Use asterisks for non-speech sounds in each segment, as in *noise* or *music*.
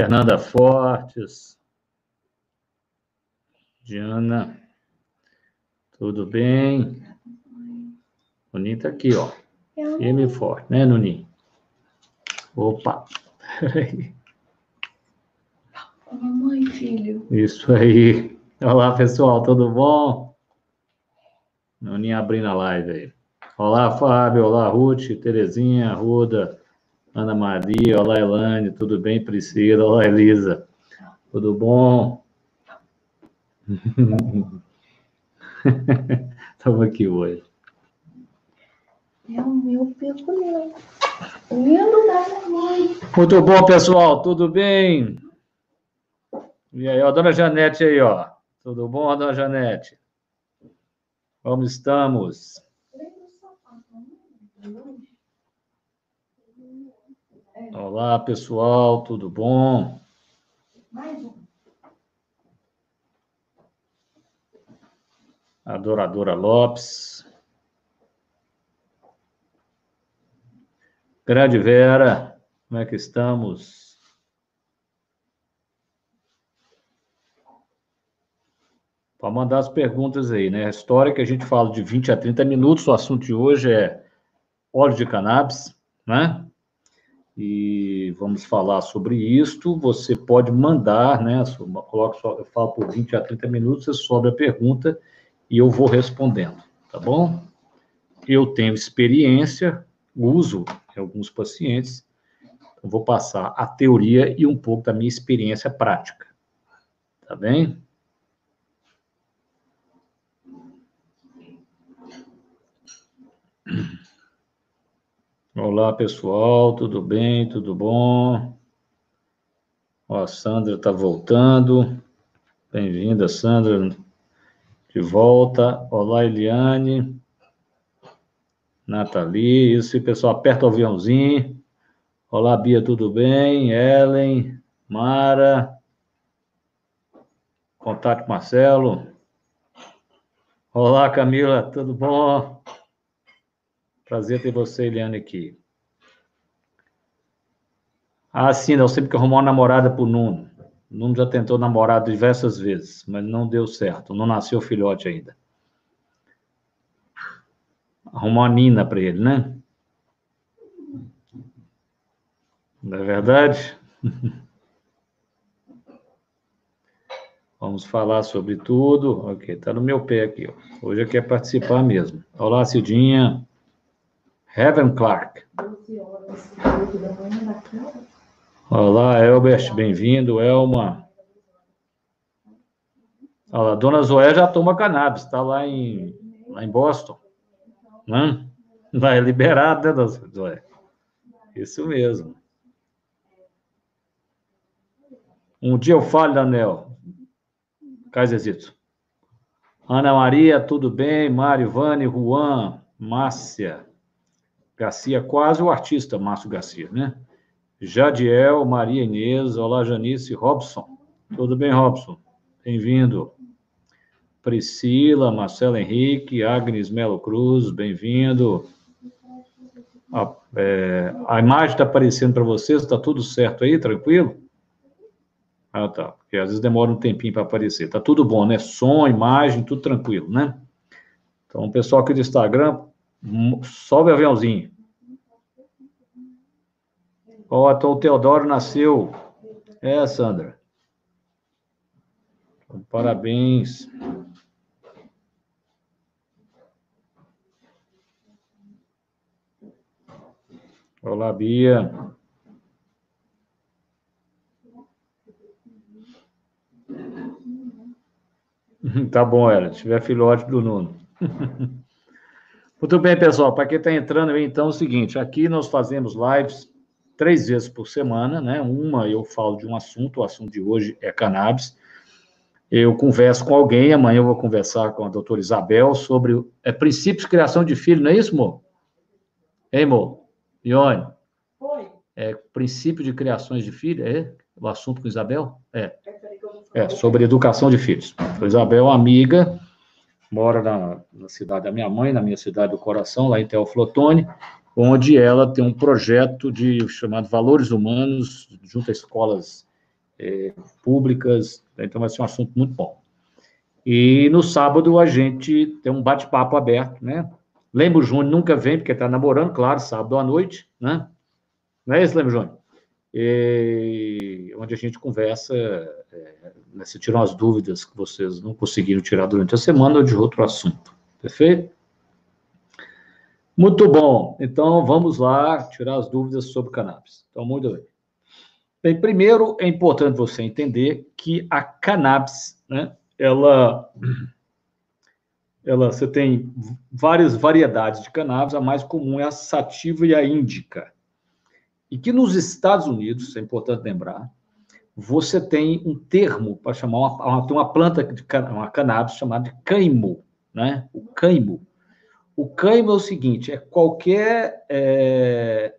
Fernanda Fortes. Diana. Tudo bem? Nuninho tá aqui, ó. Firme e forte, né, Nuninho? Opa! Mamãe, filho. Isso aí. Olá, pessoal, tudo bom? Nuninho abrindo a live aí. Olá, Fábio. Olá, Ruth, Terezinha, Ruda, Ana Maria. Olá, Elane. Tudo bem, Priscila? Olá, Elisa. Tudo bom? *laughs* Estamos aqui hoje. É o meu peculiar. Lindo da mamãe. Muito bom, pessoal. Tudo bem? E aí, ó, a dona Janete aí, ó. Tudo bom, dona Janete? Como estamos? Olá, pessoal. Tudo bom? Mais um. Adoradora Lopes. Grande Vera, como é que estamos? Para mandar as perguntas aí, né? A história que a gente fala de 20 a 30 minutos, o assunto de hoje é óleo de cannabis, né? E vamos falar sobre isto. Você pode mandar, né? Coloca só, eu falo por 20 a 30 minutos, você sobe a pergunta e eu vou respondendo, tá bom? Eu tenho experiência, uso em alguns pacientes, então vou passar a teoria e um pouco da minha experiência prática, tá bem? Olá, pessoal, tudo bem? Tudo bom? Ó, a Sandra está voltando. Bem-vinda, Sandra, de volta. Olá, Eliane. Nathalie, isso, pessoal, aperta o aviãozinho. Olá, Bia, tudo bem? Ellen, Mara. Contato Marcelo. Olá, Camila, tudo bom? Prazer ter você, Eliane, aqui. Ah, sim, eu sempre que arrumar uma namorada pro Nuno. O Nuno já tentou namorar diversas vezes, mas não deu certo. Não nasceu filhote ainda. Arrumar uma Nina para ele, né? Não é verdade? *laughs* Vamos falar sobre tudo. Ok, tá no meu pé aqui. Ó. Hoje aqui é participar mesmo. Olá, Cildinha. Heaven Clark. 12 horas, 8 da manhã daqui. Olá, Elbert, bem-vindo. Elma. Olha, dona Zoé já toma cannabis, está lá em, lá em Boston. Né? Lá é né, dona Zoé? Isso mesmo. Um dia eu falo, Daniel. Kaiserzito. Ana Maria, tudo bem? Mário, Vane, Juan, Márcia. Garcia, quase o artista Márcio Garcia, né? Jadiel, Maria Inês, olá Janice, Robson. Tudo bem, Robson? Bem-vindo. Priscila, Marcelo Henrique, Agnes Melo Cruz, bem-vindo. A, é, a imagem está aparecendo para vocês, está tudo certo aí, tranquilo? Ah, tá. Porque às vezes demora um tempinho para aparecer. Tá tudo bom, né? Som, imagem, tudo tranquilo, né? Então, o pessoal aqui do Instagram, sobe o aviãozinho. Ó, oh, o Teodoro nasceu. É, Sandra. Parabéns. Olá, Bia. *laughs* Tá bom, ela. Se tiver filhote do Nuno. *laughs* Muito bem, pessoal. Para quem está entrando, então é o seguinte: aqui nós fazemos lives três vezes por semana, né? Uma eu falo de um assunto, o assunto de hoje é cannabis. Eu converso com alguém, amanhã eu vou conversar com a doutora Isabel sobre é, princípios de criação de filho, não é isso, amor? Hein, amor? Ione? Oi. É princípio de criações de filho, é o assunto com Isabel? É. É, sobre educação de filhos. A Isabel é uma amiga, mora na, na, cidade da minha mãe, na minha cidade do coração, lá em Teoflotone, onde ela tem um projeto de chamado Valores Humanos, junto a escolas é, públicas, então vai ser um assunto muito bom. E no sábado a gente tem um bate-papo aberto, né? Lembro Júnior nunca vem, porque está namorando, claro, sábado à noite, né? Não é isso, Lembro Júnior? E, onde a gente conversa, é, né, se tiram as dúvidas que vocês não conseguiram tirar durante a semana ou de outro assunto. Perfeito? Muito bom. Então, vamos lá tirar as dúvidas sobre cannabis. Então, muito bem. Bem, primeiro, é importante você entender que a cannabis, né, ela, ela, você tem várias variedades de cannabis, a mais comum é a sativa e a índica. E que nos Estados Unidos, é importante lembrar, você tem um termo para chamar uma, uma, uma planta de uma cannabis chamada de caimo, né? O caimo. O caimo é o seguinte: é qualquer é,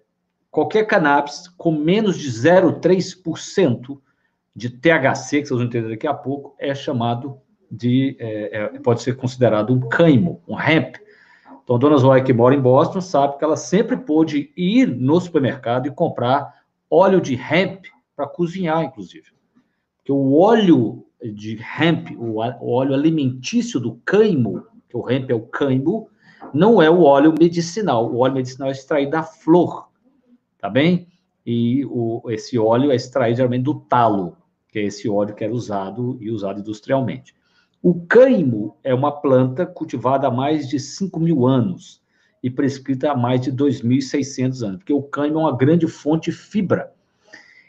qualquer cannabis com menos de 0,3% de THC, que vocês vão entender daqui a pouco, é chamado de é, é, pode ser considerado um caimo, um hemp. Então, a dona Zoe, que mora em Boston, sabe que ela sempre pôde ir no supermercado e comprar óleo de hemp para cozinhar, inclusive. Porque o óleo de hemp, o óleo alimentício do cânimo, que o hemp é o cânimo, não é o óleo medicinal. O óleo medicinal é extraído da flor, tá bem? E o, esse óleo é extraído geralmente do talo, que é esse óleo que era usado e usado industrialmente. O cânimo é uma planta cultivada há mais de 5 mil anos e prescrita há mais de 2.600 anos, porque o cânimo é uma grande fonte de fibra.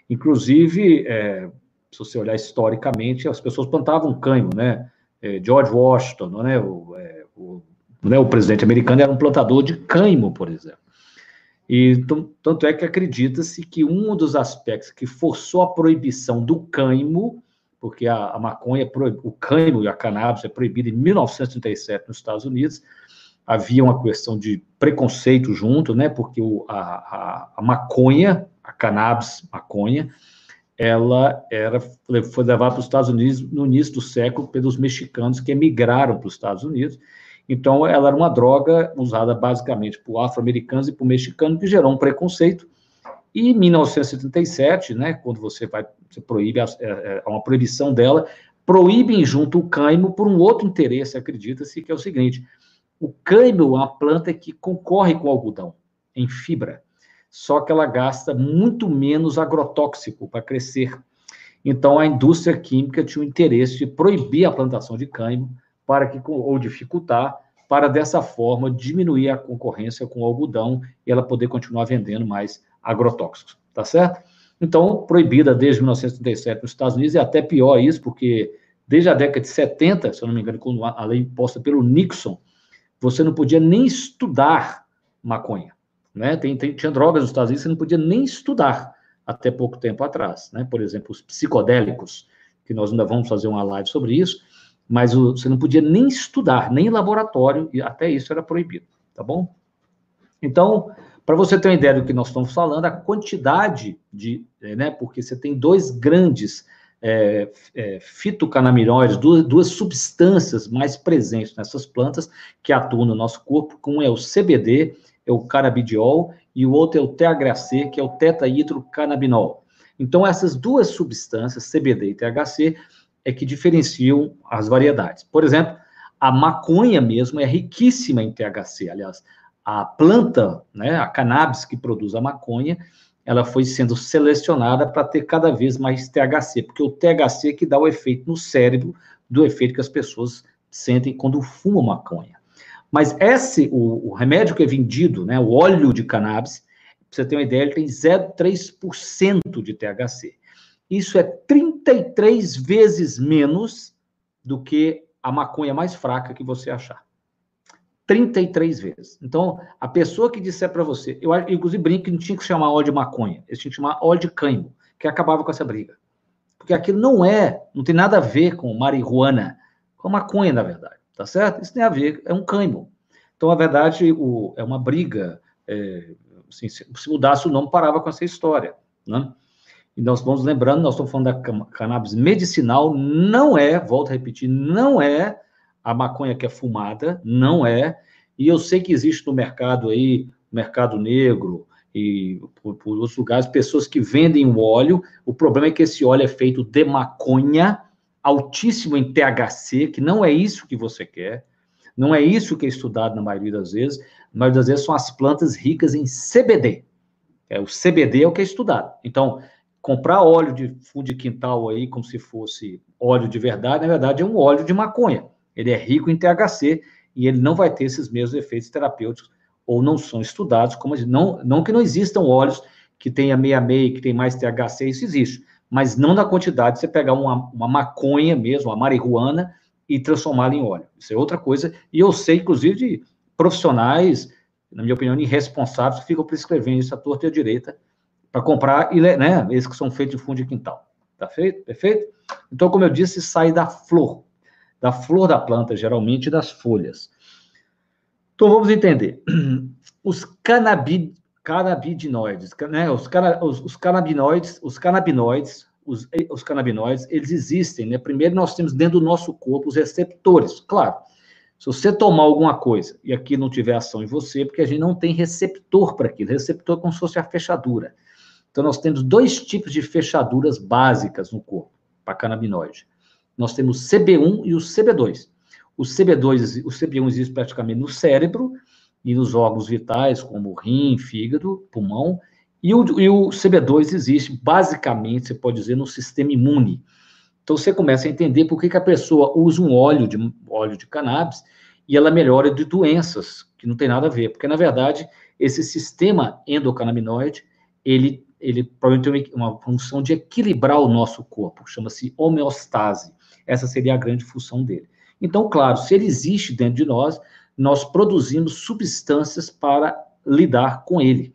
Inclusive, é, se você olhar historicamente, as pessoas plantavam cânimo, né? É, George Washington, né? O, é, o, né? o presidente americano era um plantador de cânimo, por exemplo. E tanto é que acredita-se que um dos aspectos que forçou a proibição do cânimo porque a, a maconha, o cânimo e a cannabis é proibida em 1937 nos Estados Unidos. Havia uma questão de preconceito junto, né? Porque o, a, a, a maconha, a cannabis, maconha, ela era foi levada para os Estados Unidos no início do século pelos mexicanos que emigraram para os Estados Unidos. Então, ela era uma droga usada basicamente por afro-americanos e por mexicanos, que gerou um preconceito. E em 1977, né, quando você vai, você proíbe, é, é, uma proibição dela, proíbem junto o cânimo por um outro interesse, acredita-se, que é o seguinte: o cânimo é uma planta que concorre com o algodão em fibra, só que ela gasta muito menos agrotóxico para crescer. Então a indústria química tinha o interesse de proibir a plantação de cânimo para que ou dificultar para dessa forma diminuir a concorrência com o algodão e ela poder continuar vendendo mais agrotóxicos, tá certo? Então, proibida desde 1937 nos Estados Unidos, e até pior isso, porque desde a década de 70, se eu não me engano, quando a lei imposta pelo Nixon, você não podia nem estudar maconha, né? Tem, tem, tinha drogas nos Estados Unidos, você não podia nem estudar até pouco tempo atrás, né? Por exemplo, os psicodélicos, que nós ainda vamos fazer uma live sobre isso, mas você não podia nem estudar, nem em laboratório, e até isso era proibido, tá bom? Então, para você ter uma ideia do que nós estamos falando, a quantidade de, é, né, porque você tem dois grandes é, é, duas, duas, substâncias mais presentes nessas plantas que atuam no nosso corpo, um é o CBD, é o canabidiol, e o outro é o THC, que é o tetahidrocannabinol. Então, essas duas substâncias, CBD e THC, é que diferenciam as variedades. Por exemplo, a maconha mesmo é riquíssima em THC, aliás, a planta, né, a cannabis que produz a maconha, ela foi sendo selecionada para ter cada vez mais THC, porque o THC é que dá o efeito no cérebro do efeito que as pessoas sentem quando fumam maconha. Mas esse, o, o remédio que é vendido, né, o óleo de cannabis, para você ter uma ideia, ele tem 0,3% de THC. Isso é 33 vezes menos do que a maconha mais fraca que você achar. 33 vezes. Então, a pessoa que disser para você, eu inclusive brinco que não tinha que chamar óleo de maconha, eles tinham que chamar óleo de cânimo, que acabava com essa briga. Porque aquilo não é, não tem nada a ver com marihuana, com maconha, na verdade, tá certo? Isso tem a ver, é um cânimo. Então, na verdade, o, é uma briga, é, assim, se, se mudasse o nome, parava com essa história, né? E nós vamos lembrando, nós estamos falando da cannabis medicinal, não é, volto a repetir, não é a maconha que é fumada, não é. E eu sei que existe no mercado aí, mercado negro, e por, por, outros lugares, pessoas que vendem o óleo. O problema é que esse óleo é feito de maconha, altíssimo em THC, que não é isso que você quer, não é isso que é estudado na maioria das vezes. Na maioria das vezes são as plantas ricas em CBD. É, o CBD é o que é estudado. Então, comprar óleo de fundo de quintal aí, como se fosse óleo de verdade, na verdade é um óleo de maconha. Ele é rico em THC e ele não vai ter esses mesmos efeitos terapêuticos ou não são estudados, como não, não que não existam óleos que tenha meia-meia, que tem mais THC, isso existe, mas não na quantidade de você pegar uma, uma maconha mesmo, uma marihuana, e transformá-la em óleo. Isso é outra coisa, e eu sei, inclusive, de profissionais, na minha opinião, irresponsáveis, que ficam prescrevendo isso à torta e à direita, para comprar, né, esses que são feitos de fundo de quintal. Tá feito? Perfeito? Então, como eu disse, sai da flor, da flor da planta, geralmente das folhas. Então vamos entender. *clears throat* Os canabidinoides, né? Os, cana, os, os canabinoides, os canabinoides, os, os canabinoides, eles existem, né? Primeiro nós temos dentro do nosso corpo os receptores. Claro, se você tomar alguma coisa e aqui não tiver ação em você, porque a gente não tem receptor para aquilo. Receptor é como se fosse a fechadura. Então nós temos dois tipos de fechaduras básicas no corpo para canabinoide. Nós temos CB1 e o CB2. O CB2, o CB1 existe praticamente no cérebro e nos órgãos vitais, como rim, fígado, pulmão, e o, e o CB2 existe basicamente, você pode dizer, no sistema imune. Então você começa a entender por que, que a pessoa usa um óleo de óleo de cannabis e ela melhora de doenças que não tem nada a ver, porque na verdade esse sistema endocannabinoide ele ele provavelmente tem uma função de equilibrar o nosso corpo, chama-se homeostase. Essa seria a grande função dele. Então, claro, se ele existe dentro de nós, nós produzimos substâncias para lidar com ele.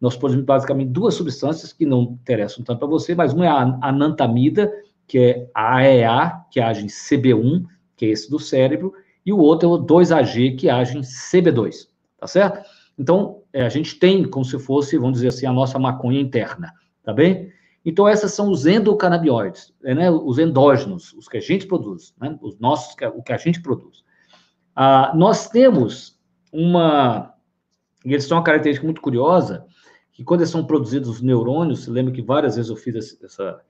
Nós produzimos basicamente duas substâncias que não interessam tanto para você, mas uma é a anantamida, que é a AEA, que age em CB1, que é esse do cérebro, e o outro é o 2AG, que age em CB2, tá certo? Então, é, a gente tem como se fosse, vamos dizer assim, a nossa maconha interna, tá bem? Então, essas são os endocannabinoides, é, né, os endógenos, os que a gente produz, né, os nossos, o que a gente produz. Ah, nós temos uma, e eles têm uma característica muito curiosa, que quando são produzidos os neurônios, você lembra que várias vezes eu fiz essa,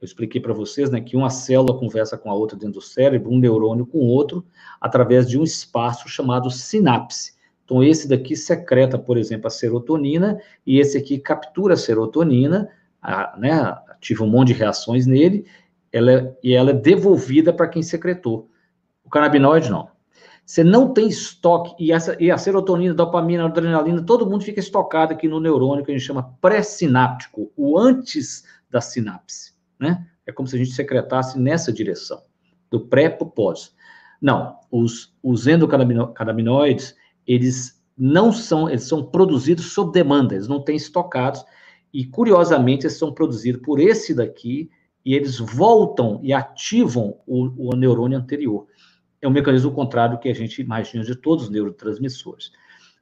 eu expliquei para vocês, né, que uma célula conversa com a outra dentro do cérebro, um neurônio com o outro, através de um espaço chamado sinapse. Então, esse daqui secreta, por exemplo, a serotonina, e esse aqui captura a serotonina, a, né, ativa um monte de reações nele, ela é, e ela é devolvida para quem secretou. O canabinoide, não. Você não tem estoque, e, essa, e a serotonina, dopamina, adrenalina, todo mundo fica estocado aqui no neurônio, que a gente chama pré-sináptico, o antes da sinapse, né? É como se a gente secretasse nessa direção, do pré para o pós. Não, os, os endocannabinoides, eles não são, eles são produzidos sob demanda, eles não têm estocados, e curiosamente eles são produzidos por esse daqui e eles voltam e ativam o, o neurônio anterior. É um mecanismo contrário que a gente imagina de todos os neurotransmissores.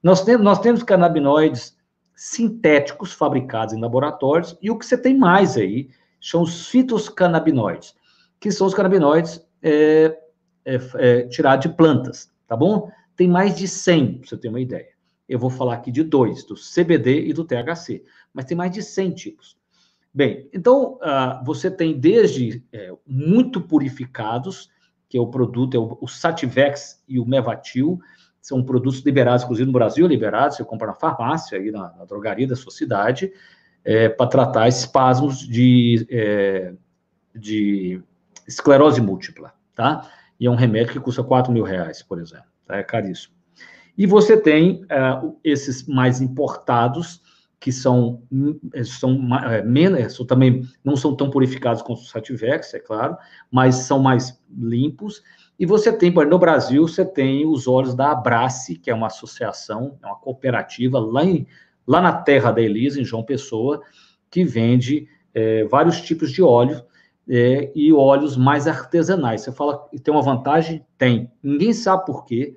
Nós temos, nós temos canabinoides sintéticos fabricados em laboratórios e o que você tem mais aí são os fitoscanabinoides, que são os canabinoides é, é, é, tirados de plantas, tá bom? Tem mais de 100, para você ter uma ideia. Eu vou falar aqui de dois, do CBD e do THC, mas tem mais de 100 tipos. Bem, então uh, você tem desde é, muito purificados, que é o produto, é o, o, Sativex e o Mevatil, são produtos liberados, inclusive no Brasil, liberados, você compra na farmácia, aí na, na drogaria da sua cidade, é, para tratar espasmos de, é, de esclerose múltipla, tá? E é um remédio que custa 4 mil reais, por exemplo, tá? É caríssimo. E você tem uh, esses mais importados, que são, são é, menos, são também não são tão purificados quanto o Sativex, é claro, mas são mais limpos. E você tem, no Brasil, você tem os óleos da Abrace, que é uma associação, é uma cooperativa lá, em, lá na terra da Elisa, em João Pessoa, que vende é, vários tipos de óleo é, e óleos mais artesanais. Você fala, tem uma vantagem? Tem. Ninguém sabe por quê,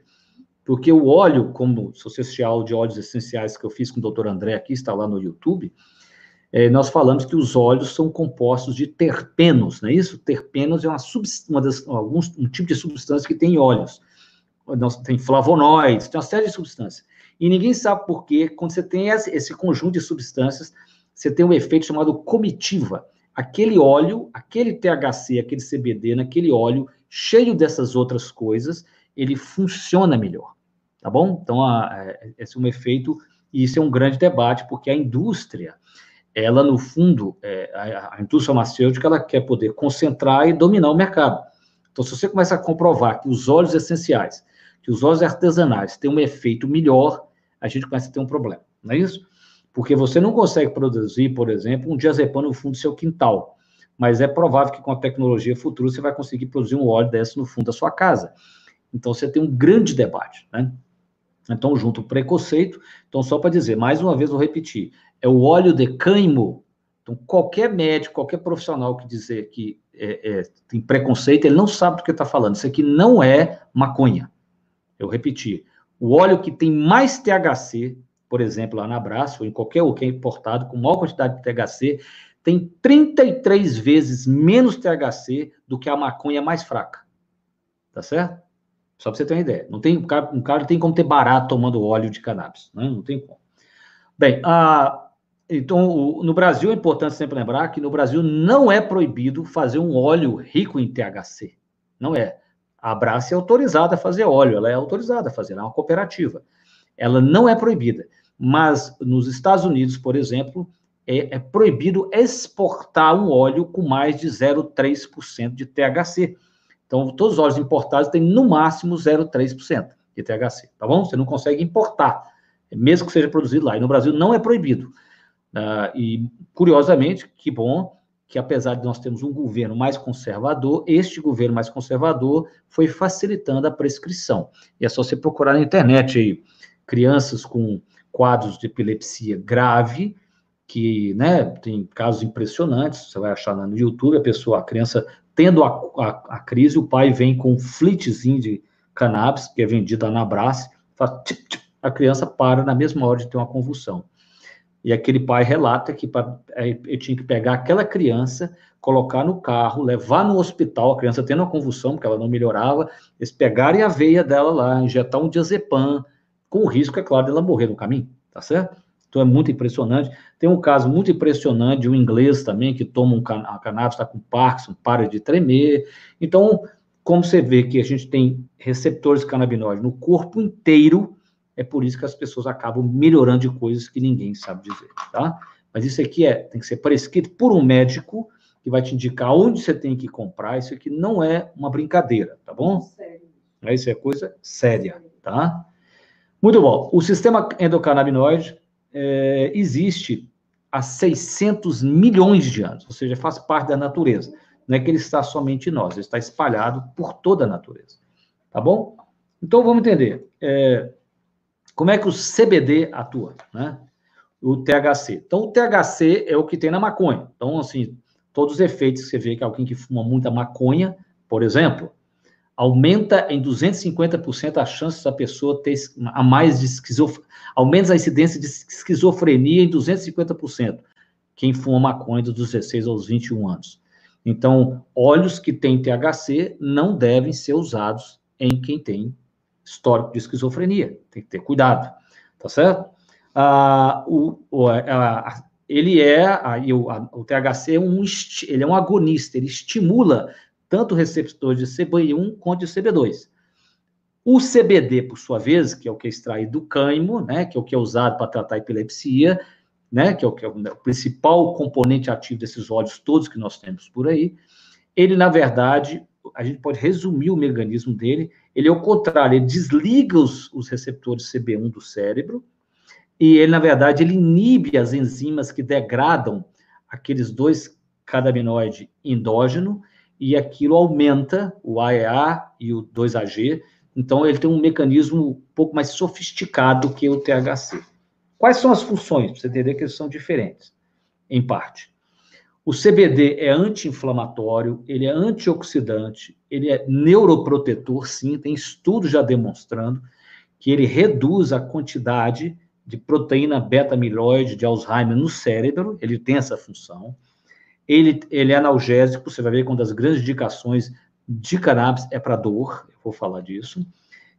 porque o óleo, como se você de óleos essenciais que eu fiz com o doutor André aqui, está lá no YouTube, é, nós falamos que os óleos são compostos de terpenos, não é isso? Terpenos é uma, uma das, alguns, um tipo de substância que tem óleos. Tem flavonoides, tem uma série de substâncias. E ninguém sabe por quê, quando você tem esse conjunto de substâncias, você tem um efeito chamado comitiva. Aquele óleo, aquele THC, aquele CBD naquele óleo, cheio dessas outras coisas, ele funciona melhor. Tá bom? Então, a, a, esse é um efeito, e isso é um grande debate, porque a indústria, ela, no fundo, é, a, a, indústria farmacêutica, ela quer poder concentrar e dominar o mercado. Então, se você começa a comprovar que os óleos essenciais, que os óleos artesanais têm um efeito melhor, a gente começa a ter um problema, não é isso? Porque você não consegue produzir, por exemplo, um diazepam no fundo do seu quintal, mas é provável que com a tecnologia futura você vai conseguir produzir um óleo desse no fundo da sua casa. Então, você tem um grande debate, né? Então, junto o preconceito. Então, só para dizer, mais uma vez, vou repetir: é o óleo de cânhamo. Então, qualquer médico, qualquer profissional que dizer que é, é, tem preconceito, ele não sabe do que está falando. Isso aqui não é maconha. Eu repeti: o óleo que tem mais THC, por exemplo, lá na Abraço, ou em qualquer outro que é importado, com maior quantidade de THC, tem 33 vezes menos THC do que a maconha mais fraca. Tá certo? Só para você ter uma ideia. Não tem, um, cara, um cara tem como ter barato tomando óleo de cannabis. Né? Não tem como. Bem, a, então, o, no Brasil é importante sempre lembrar que no Brasil não é proibido fazer um óleo rico em THC. Não é. A Brás é autorizada a fazer óleo, ela é autorizada a fazer, ela é uma cooperativa. Ela não é proibida. Mas nos Estados Unidos, por exemplo, é, é proibido exportar um óleo com mais de 0,3% de THC. Então, todos os óleos importados têm no máximo 0,3% de THC, tá bom? Você não consegue importar, mesmo que seja produzido lá. E no Brasil não é proibido. Uh, e, curiosamente, que bom que apesar de nós termos um governo mais conservador, este governo mais conservador foi facilitando a prescrição. E é só você procurar na internet aí, crianças com quadros de epilepsia grave, que, né, tem casos impressionantes, você vai achar no YouTube, a pessoa, a criança tendo a, a, a, crise, o pai vem com um flitzinho de cannabis, que é vendida na Brás, a criança para na mesma hora de ter uma convulsão. E aquele pai relata que pra, ele tinha que pegar aquela criança, colocar no carro, levar no hospital, a criança tendo uma convulsão, porque ela não melhorava, eles pegarem a veia dela lá, injetar um diazepam, com o risco, é claro, dela morrer no caminho, tá certo? Então é muito impressionante. Tem um caso muito impressionante de um inglês também que toma um can cannabis, está com Parkinson, para de tremer. Então, como você vê que a gente tem receptores canabinoides no corpo inteiro, é por isso que as pessoas acabam melhorando de coisas que ninguém sabe dizer, tá? Mas isso aqui é, tem que ser prescrito por um médico que vai te indicar onde você tem que comprar. Isso aqui não é uma brincadeira, tá bom? Sério. Isso é coisa séria, tá? Muito bom. O sistema endocannabinoide é, existe há 600 milhões de anos, ou seja, faz parte da natureza. Não é que ele está somente em nós, ele está espalhado por toda a natureza. Tá bom? Então vamos entender. É, como é que o CBD atua, né? O THC. Então, o THC é o que tem na maconha. Então, assim, todos os efeitos que você vê que alguém que fuma muita maconha, por exemplo, aumenta em 250% a chance da pessoa ter a mais de esquizofrenia, aumenta a incidência de esquizofrenia em 250%, quem fuma maconha dos 16 aos 21 anos. Então, óleos que têm THC não devem ser usados em quem tem histórico de esquizofrenia. Tem que ter cuidado, tá certo? Ah, o, o, a, ele é, a, o, a, o THC é um, ele é um agonista, ele estimula tanto receptores de CB1 quanto de CB2. O CBD, por sua vez, que é o que é extraído do cânhamo, né, que é o que é usado para tratar epilepsia, né, que é o, que é o principal componente ativo desses óleos todos que nós temos por aí, ele, na verdade, a gente pode resumir o mecanismo dele, ele é o contrário, ele desliga os, os receptores CB1 do cérebro, e ele, na verdade, ele inibe as enzimas que degradam aqueles dois cadaminoide endógeno, e aquilo aumenta o AEA e o 2AG, então ele tem um mecanismo um pouco mais sofisticado que o THC. Quais são as funções? Para você entender que eles são diferentes, em parte. O CBD é anti-inflamatório, ele é antioxidante, ele é neuroprotetor, sim, tem estudos já demonstrando que ele reduz a quantidade de proteína beta-amiloide de Alzheimer no cérebro, ele tem essa função. Ele, ele é analgésico, você vai ver que uma das grandes indicações de cannabis é para dor, eu vou falar disso.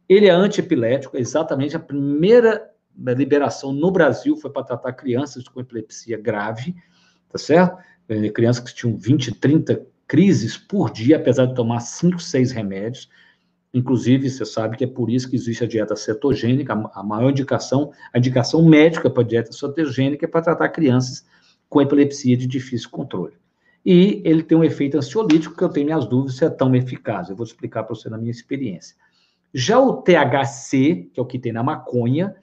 Ele é antiepilético, é exatamente a primeira a liberação no Brasil foi para tratar crianças com epilepsia grave, tá certo? É, crianças que tinham 20, 30 crises por dia, apesar de tomar 5, 6 remédios. Inclusive, você sabe que é por isso que existe a dieta cetogênica, a maior indicação, a indicação médica para a dieta cetogênica é para tratar crianças com epilepsia de difícil controle. E ele tem um efeito ansiolítico, que eu tenho minhas dúvidas se é tão eficaz. Eu vou explicar para você na minha experiência. Já o THC, que é o que tem na maconha,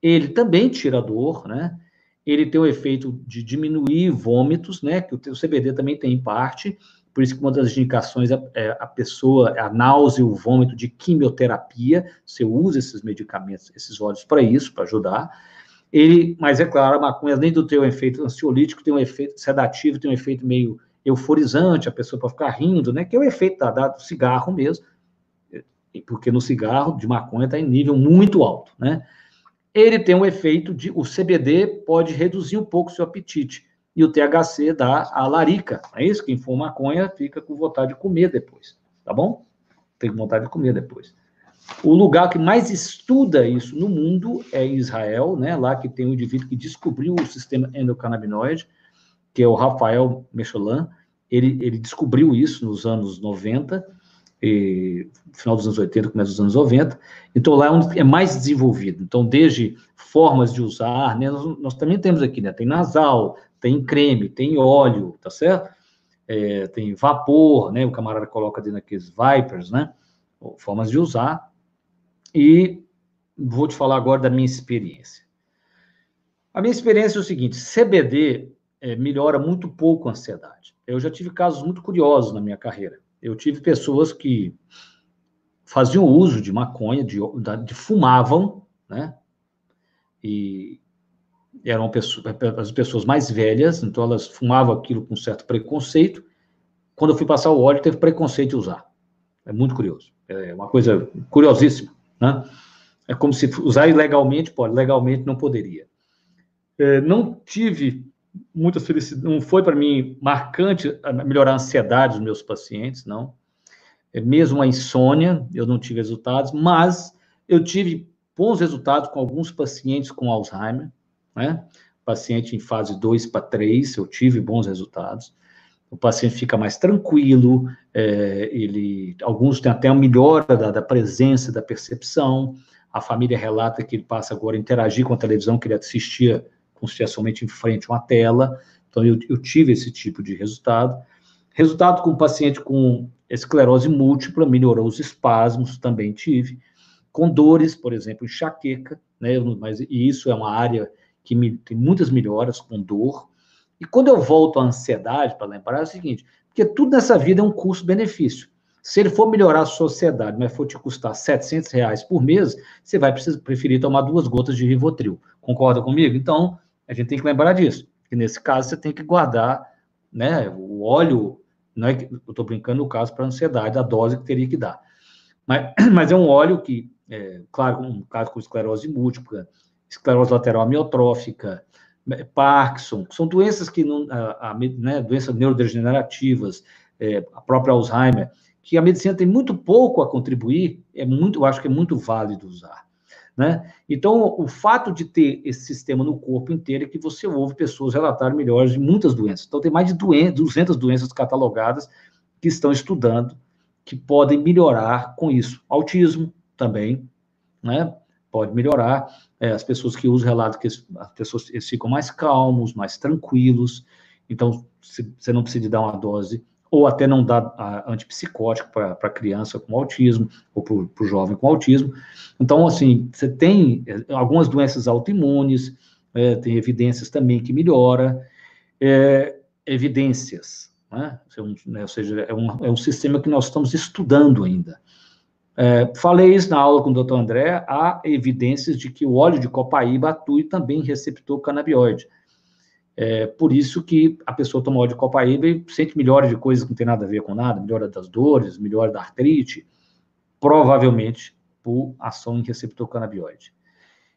ele também tira dor, né? Ele tem o efeito de diminuir vômitos, né? Que o CBD também tem em parte. Por isso que uma das indicações é, é a pessoa, a náusea, o vômito de quimioterapia. Você usa esses medicamentos, esses óleos para isso, para ajudar. Ele, mas é claro, a maconha, além do ter um efeito ansiolítico, tem um efeito sedativo, tem um efeito meio euforizante, a pessoa para ficar rindo, né? Que é o efeito da, da, do cigarro mesmo, porque no cigarro de maconha está em nível muito alto, né? Ele tem um efeito de, o CBD pode reduzir um pouco o seu apetite, e o THC dá a larica, é isso? Quem for maconha fica com vontade de comer depois, tá bom? Tem vontade de comer depois. O lugar que mais estuda isso no mundo é Israel, né? Lá que tem um indivíduo que descobriu o sistema endocannabinoide, que é o Rafael Mechelin. Ele, ele descobriu isso nos anos 90, e, final dos anos 80, começo dos anos 90. Então, lá é onde é mais desenvolvido. Então, desde formas de usar, né? Nós, nós também temos aqui, né? Tem nasal, tem creme, tem óleo, tá certo? É, tem vapor, né? O camarada coloca dentro daqueles Vipers, né? Formas de usar. E vou te falar agora da minha experiência. A minha experiência é o seguinte: CBD é, melhora muito pouco a ansiedade. Eu já tive casos muito curiosos na minha carreira. Eu tive pessoas que faziam uso de maconha, de, de fumavam, né? E eram as pessoas mais velhas, então elas fumavam aquilo com certo preconceito. Quando eu fui passar o óleo, teve preconceito de usar. É muito curioso. É uma coisa curiosíssima. Né? É como se usar ilegalmente, pode, legalmente não poderia. É, não tive muita felicidade, não foi para mim marcante melhorar a ansiedade dos meus pacientes, não. É, mesmo a insônia, eu não tive resultados, mas eu tive bons resultados com alguns pacientes com Alzheimer, né? Paciente em fase 2 para 3, eu tive bons resultados o paciente fica mais tranquilo, é, ele, alguns têm até uma melhora da, da, presença, da percepção, a família relata que ele passa agora a interagir com a televisão que ele assistia somente em frente a uma tela, então eu, eu tive esse tipo de resultado. Resultado com o paciente com esclerose múltipla, melhorou os espasmos, também tive. Com dores, por exemplo, enxaqueca, né, mas, e isso é uma área que me, tem muitas melhoras com dor, e quando eu volto à ansiedade, para lembrar, é o seguinte: porque tudo nessa vida é um custo-benefício. Se ele for melhorar a sociedade, mas for te custar 700 reais por mês, você vai preferir tomar duas gotas de Rivotril. Concorda comigo? Então, a gente tem que lembrar disso. Que nesse caso, você tem que guardar né, o óleo, não é que, eu estou brincando no caso para ansiedade, a dose que teria que dar. Mas, *clears throat* mas é um óleo que, é, claro, um caso com esclerose múltipla, esclerose lateral amiotrófica, Parkinson, são doenças que não, a, a né, doenças neurodegenerativas, é, a própria Alzheimer, que a medicina tem muito pouco a contribuir, é muito, eu acho que é muito válido usar. Né? Então, o fato de ter esse sistema no corpo inteiro é que você ouve pessoas relatarem melhores de muitas doenças. Então, tem mais de 200 doenças catalogadas que estão estudando, que podem melhorar com isso. Autismo também, né? Pode melhorar é, as pessoas que usam relato que as pessoas ficam mais calmos, mais tranquilos. Então, você não precisa dar uma dose, ou até não dar antipsicótico para criança com autismo, ou para o jovem com autismo. Então, assim, você tem é, algumas doenças autoimunes, é, tem evidências também que melhora. É, evidências, né? né? Ou seja, é um, é um sistema que nós estamos estudando ainda. É, falei isso na aula com o Dr. André, há evidências de que o óleo de copaíba atue também em receptor canabinoide. É, por isso que a pessoa toma óleo de copaíba e sente melhora de coisas que não tem nada a ver com nada, melhora das dores, melhora da artrite, provavelmente por ação em receptor canabinoide.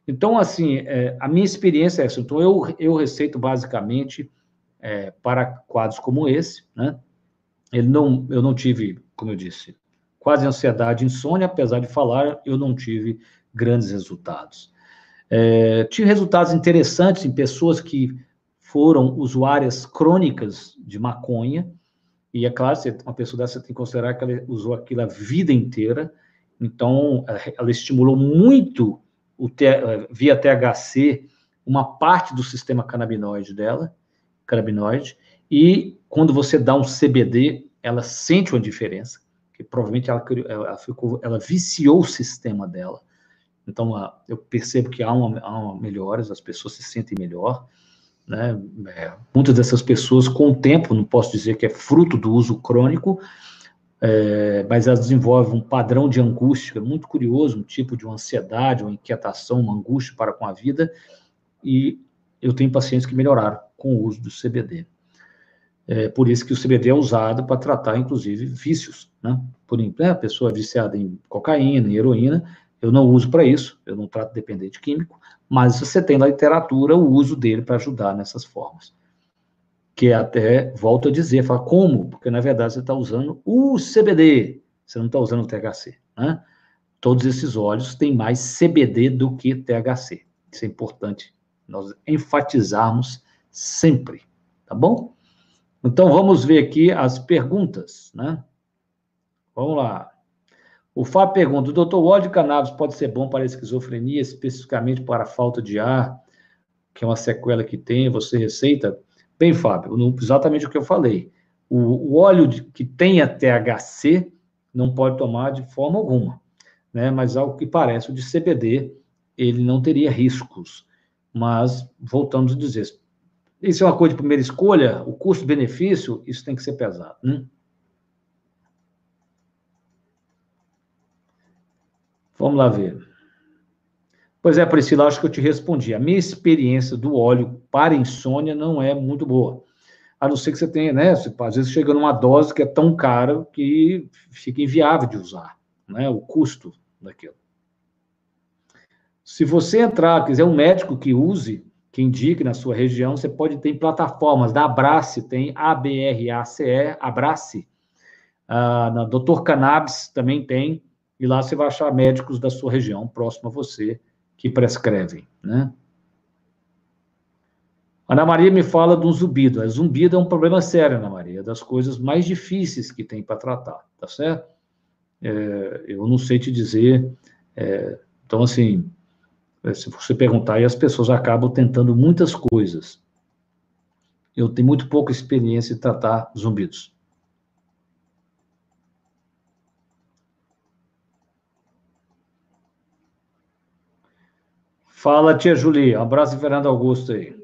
Então, assim, é, a minha experiência é essa. Então, eu, eu receito basicamente é, para quadros como esse, né? Ele não, eu não tive, como eu disse, quase ansiedade, insônia, apesar de falar, eu não tive grandes resultados. É, tive resultados interessantes em pessoas que foram usuárias crônicas de maconha, e é claro, uma pessoa dessa tem que considerar que ela usou aquilo a vida inteira, então ela estimulou muito o via THC uma parte do sistema canabinoide dela, canabinoide, e quando você dá um CBD, ela sente uma diferença, provavelmente ela, ela, ficou, ela viciou o sistema dela. Então, eu percebo que há uma, há uma as pessoas se sentem melhor. Né? É, muitas dessas pessoas, com o tempo, não posso dizer que é fruto do uso crônico, é, mas elas desenvolvem um padrão de angústia muito curioso, um tipo de uma ansiedade, uma inquietação, uma angústia para com a vida, e eu tenho pacientes que melhoraram com o uso do CBD. É por isso que o CBD é usado para tratar, inclusive, vícios, né? Por exemplo, a pessoa é viciada em cocaína, em heroína, eu não uso para isso, eu não trato dependente químico, mas você tem na literatura o uso dele para ajudar nessas formas. Que é até, volto a dizer, fala, como? Porque, na verdade, você está usando o CBD, você não está usando o THC, né? Todos esses óleos têm mais CBD do que THC. Isso é importante nós enfatizarmos sempre, tá bom? Então, vamos ver aqui as perguntas, né? Vamos lá. O Fábio pergunta: o doutor, o óleo de cannabis pode ser bom para a esquizofrenia, especificamente para a falta de ar, que é uma sequela que tem, você receita? Bem, Fábio, exatamente o que eu falei. O, o óleo de, que tenha THC não pode tomar de forma alguma, né? Mas ao que parece, o de CBD, ele não teria riscos. Mas, voltamos a dizer, isso é uma coisa de primeira escolha, o custo-benefício, isso tem que ser pesado. Né? Vamos lá ver. Pois é, Priscila, acho que eu te respondi. A minha experiência do óleo para insônia não é muito boa. A não ser que você tenha, né? Você, às vezes chega numa dose que é tão cara que fica inviável de usar, né? O custo daquilo. Se você entrar, quiser um médico que use, que indique na sua região, você pode ter plataformas da Abrace, tem A-B-R-A-C-E, Abrace. Ah, na Doutor Cannabis também tem, e lá você vai achar médicos da sua região, próximo a você, que prescrevem, né? Ana Maria me fala de um zumbido. A zumbido é um problema sério, Ana Maria, é das coisas mais difíceis que tem para tratar, tá certo? É, eu não sei te dizer. É, então, assim, é, se você perguntar, e as pessoas acabam tentando muitas coisas. Eu tenho muito pouca experiência em tratar zumbidos. Fala, tia Julia. Um abraço, Fernando Augusto aí.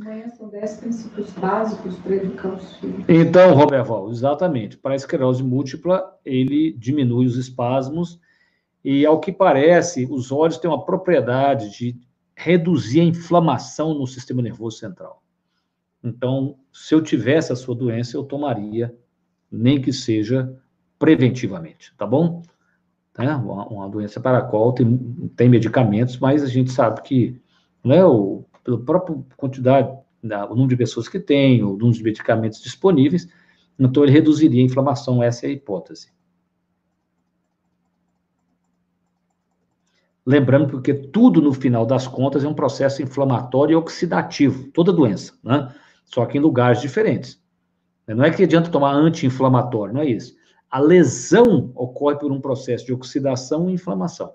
Amanhã são 10 princípios básicos para educar os filhos. Então, Roberval, exatamente. Para a esclerose múltipla, ele diminui os espasmos e, ao que parece, os óleos têm uma propriedade de reduzir a inflamação no sistema nervoso central. Então, se eu tivesse a sua doença, eu tomaria, nem que seja preventivamente, tá bom? Né? Uma, uma, doença para a qual tem, tem medicamentos, mas a gente sabe que, né, o, pela própria quantidade, da, o número de pessoas que tem, o número de medicamentos disponíveis, então ele reduziria a inflamação, essa é a hipótese. Lembrando porque tudo, no final das contas, é um processo inflamatório e oxidativo, toda doença, né? Só que em lugares diferentes. Não é que adianta tomar anti-inflamatório, não é isso. A lesão ocorre por um processo de oxidação e inflamação.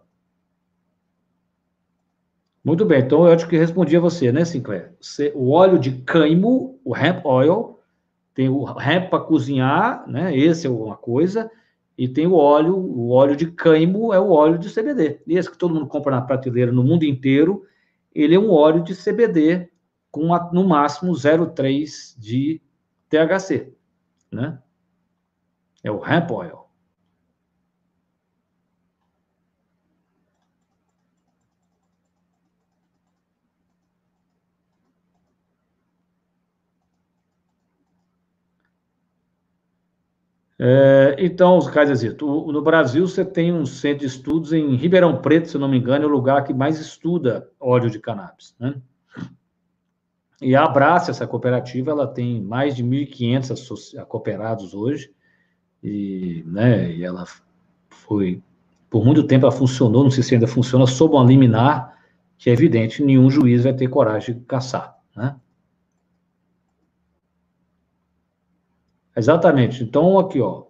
Muito bem, então eu acho que respondi a você, né, Sinclair? Você, o óleo de cânimo, o hemp oil, tem o hemp para cozinhar, né? Esse é uma coisa. E tem o óleo, o óleo de cânimo é o óleo de CBD. Esse que todo mundo compra na prateleira no mundo inteiro, ele é um óleo de CBD com no máximo 0,3 de THC, né? É o hemp oil. É, então, Caizezito, no Brasil você tem um centro de estudos em Ribeirão Preto, se não me engano, é o lugar que mais estuda óleo de cannabis, né? E a Abraça, essa cooperativa, ela tem mais de 1.500 cooperados hoje, e, né, e ela foi por muito tempo ela funcionou, não sei se ainda funciona, sob uma liminar, que é evidente, nenhum juiz vai ter coragem de caçar, né? Exatamente. Então, aqui, ó,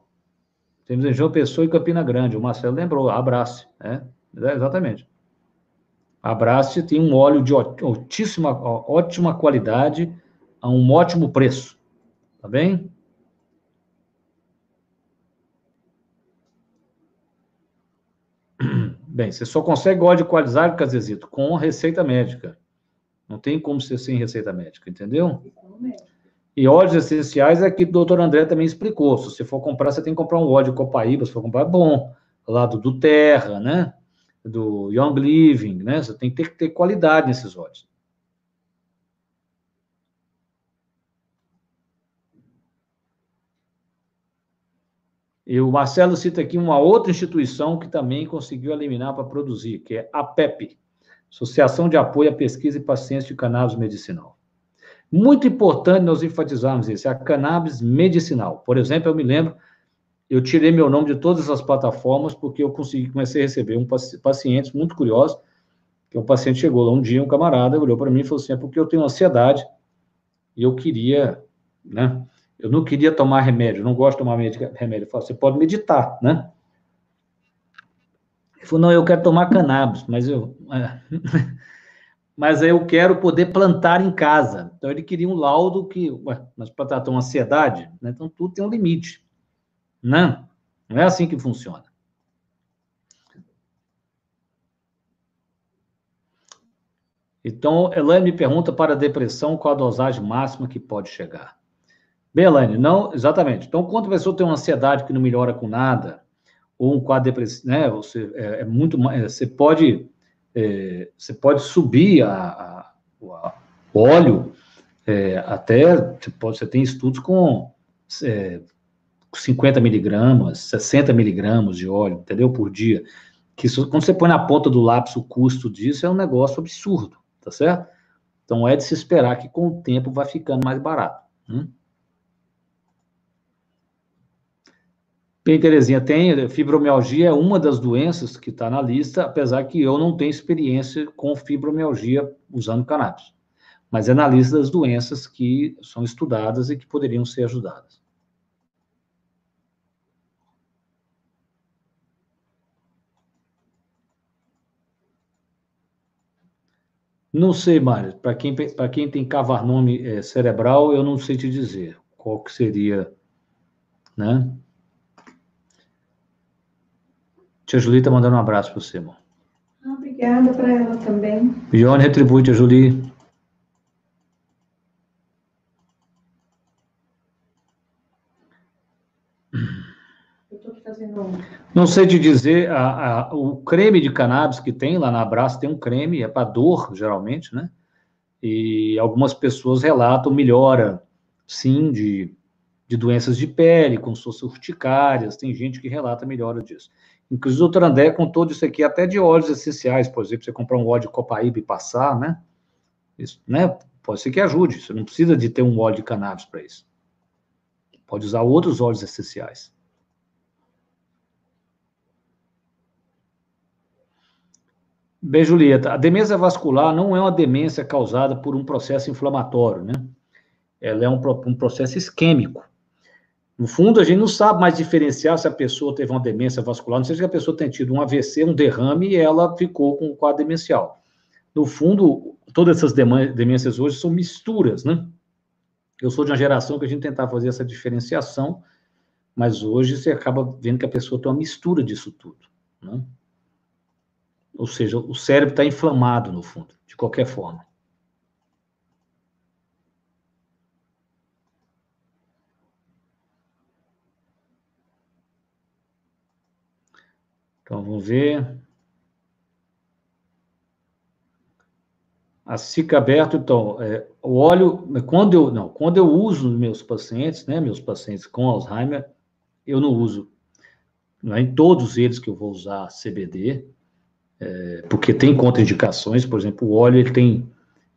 temos em João Pessoa e Campina Grande. O Marcelo lembrou, abrace, né? É, exatamente. Abrace tem um óleo de altíssima, ótima qualidade a um ótimo preço. Tá bem? *clears throat* Bem, você só consegue óleo de qualidade, Casezito, com receita médica. Não tem como ser sem receita médica, entendeu? E óleos essenciais é que o doutor André também explicou. Se você for comprar, você tem que comprar um óleo copaíba, se for comprar, é bom. Lá do, do Terra, né? Do Young Living, né? Você tem que ter, ter qualidade nesses óleos. E o Marcelo cita aqui uma outra instituição que também conseguiu eliminar para produzir, que é a PEP, Associação de Apoio à Pesquisa e Paciência de Cannabis Medicinal. Muito importante nós enfatizarmos isso, é a cannabis medicinal. Por exemplo, eu me lembro, eu tirei meu nome de todas as plataformas porque eu consegui, comecei a receber um pacientes muito curiosos, que um paciente chegou lá um dia, um camarada olhou para mim e falou assim, é porque eu tenho ansiedade e eu queria, né, eu não queria tomar remédio, não gosto de tomar remédio. Eu falo, você pode meditar, né? Ele falou, não, eu quero tomar cannabis, mas eu. *laughs* Mas eu quero poder plantar em casa. Então ele queria um laudo que, ué, mas para tratar uma ansiedade, né? então tudo tem um limite. Não, não é assim que funciona. Então, Elaine me pergunta para a depressão qual a dosagem máxima que pode chegar. Bem, Elaine, não, exatamente. Então, quando a pessoa tem uma ansiedade que não melhora com nada, ou um quadro depressivo, né, você, é, é muito, é, você pode, é, você pode subir a, a, o óleo é, até, você, pode, você tem estudos com é, 50 miligramas, 60 miligramas de óleo, entendeu, por dia, que isso, quando você põe na ponta do lápis o custo disso, é um negócio absurdo, tá certo? Então, é de se esperar que com o tempo vai ficando mais barato. Hum? Bem, Terezinha, tem fibromialgia é uma das doenças que está na lista, apesar que eu não tenho experiência com fibromialgia usando cannabis. Mas é na lista das doenças que são estudadas e que poderiam ser ajudadas. Não sei, Mário. Para quem, quem tem cavarnome é, cerebral, eu não sei te dizer qual que seria, né? Tia Julie está mandando um abraço para você, irmão. Ah, obrigada para ela também. Johnny retribui, tia Julie. Não sei te dizer, a, a, o creme de cannabis que tem lá na Abraço tem um creme, é para dor, geralmente, né? E algumas pessoas relatam melhora, sim, de, de doenças de pele, como se fossem urticárias, tem gente que relata melhora disso. Inclusive, o doutor André com todo isso aqui, até de óleos essenciais, por exemplo, você comprar um óleo de copaíba e passar, né? Isso, né? Pode ser que ajude. Você não precisa de ter um óleo de cannabis para isso. Pode usar outros óleos essenciais. Bem, Julieta, a demência vascular não é uma demência causada por um processo inflamatório, né? Ela é um, um processo isquêmico. No fundo, a gente não sabe mais diferenciar se a pessoa teve uma demência vascular, não seja que a pessoa tenha tido um AVC, um derrame, e ela ficou com um quadro demencial. No fundo, todas essas demências hoje são misturas, né? Eu sou de uma geração que a gente tentava fazer essa diferenciação, mas hoje você acaba vendo que a pessoa tem uma mistura disso tudo, né? Ou seja, o cérebro está inflamado, no fundo, de qualquer forma. Então, vamos ver. A cica aberto, então, é, o óleo, quando eu, não, quando eu uso meus pacientes, né, meus pacientes com Alzheimer, eu não uso, não é em todos eles que eu vou usar CBD, é, porque tem contraindicações, por exemplo, o óleo, ele tem,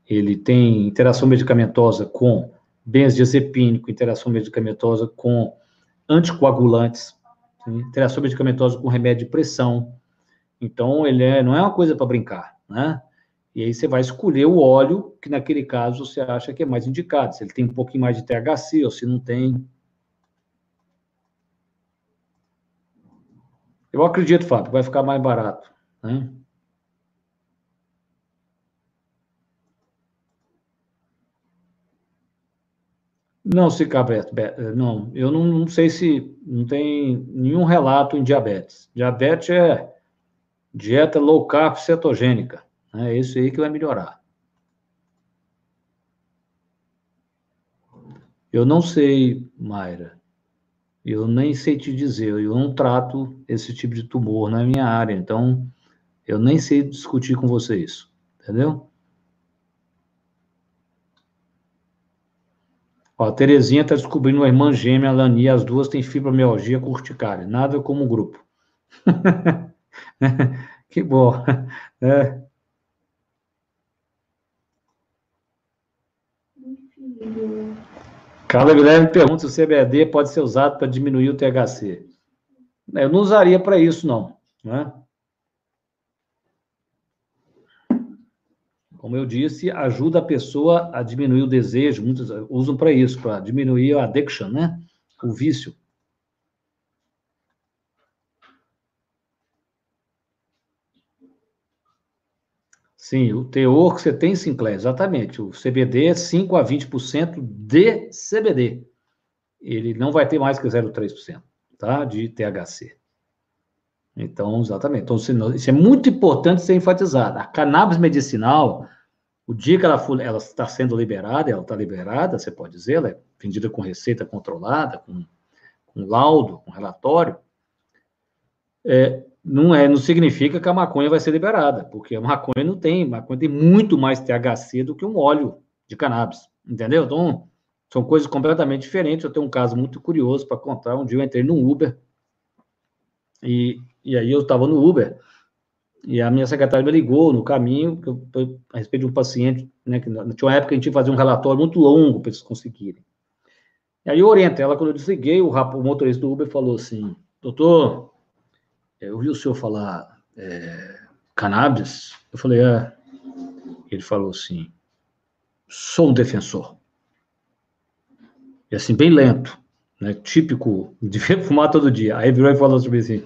ele tem interação medicamentosa com benzodiazepínico, interação medicamentosa com anticoagulantes, interação medicamentosa com remédio de pressão. Então, ele é, não é uma coisa para brincar, né? E aí você vai escolher o óleo que, naquele caso, você acha que é mais indicado. Se ele tem um pouquinho mais de THC ou se não tem. Eu acredito, Fábio, vai ficar mais barato. Né? Não, se cabe, não, eu não, não, sei se não tem nenhum relato em diabetes. Diabetes é dieta low carb cetogênica. É isso aí que vai melhorar. Eu não sei, Mayra. Eu nem sei te dizer. Eu não trato esse tipo de tumor na minha área. Então, eu nem sei discutir com você isso. Entendeu? Ó, Terezinha está descobrindo uma irmã gêmea, Lani, as duas têm fibromialgia com urticária, nada como grupo. *laughs* que bom. É. Carla Guilherme pergunta se o CBD pode ser usado para diminuir o THC. Eu não usaria para isso, não. Né? Como eu disse, ajuda a pessoa a diminuir o desejo, muitos usam para isso, para diminuir a addiction, né? O vício. Sim, o teor que você tem, Sinclair, exatamente. O CBD é 5 a 20% de CBD. Ele não vai ter mais que 0,3%, tá? De THC. Então, exatamente. Então, isso é muito importante ser enfatizado. A cannabis medicinal, o dia que ela, for, ela está sendo liberada, ela está liberada, você pode dizer, ela é vendida com receita controlada, com, com laudo, com relatório, é, não, é, não significa que a maconha vai ser liberada, porque a maconha não tem, maconha tem muito mais THC do que um óleo de cannabis, entendeu? Então, são coisas completamente diferentes. Eu tenho um caso muito curioso para contar. Um dia eu entrei no Uber e e aí eu estava no Uber, e a minha secretária me ligou no caminho, eu, a respeito de um paciente, né, que tinha uma época que a gente fazia um relatório muito longo para eles conseguirem. E aí eu oriento ela, quando eu desliguei, o, o motorista do Uber falou assim, doutor, eu ouvi o senhor falar é, cannabis? Eu falei, é. Ele falou assim, sou um defensor. E assim, bem lento, né, típico de *laughs* fumar todo dia. Aí virou e falou sobre assim,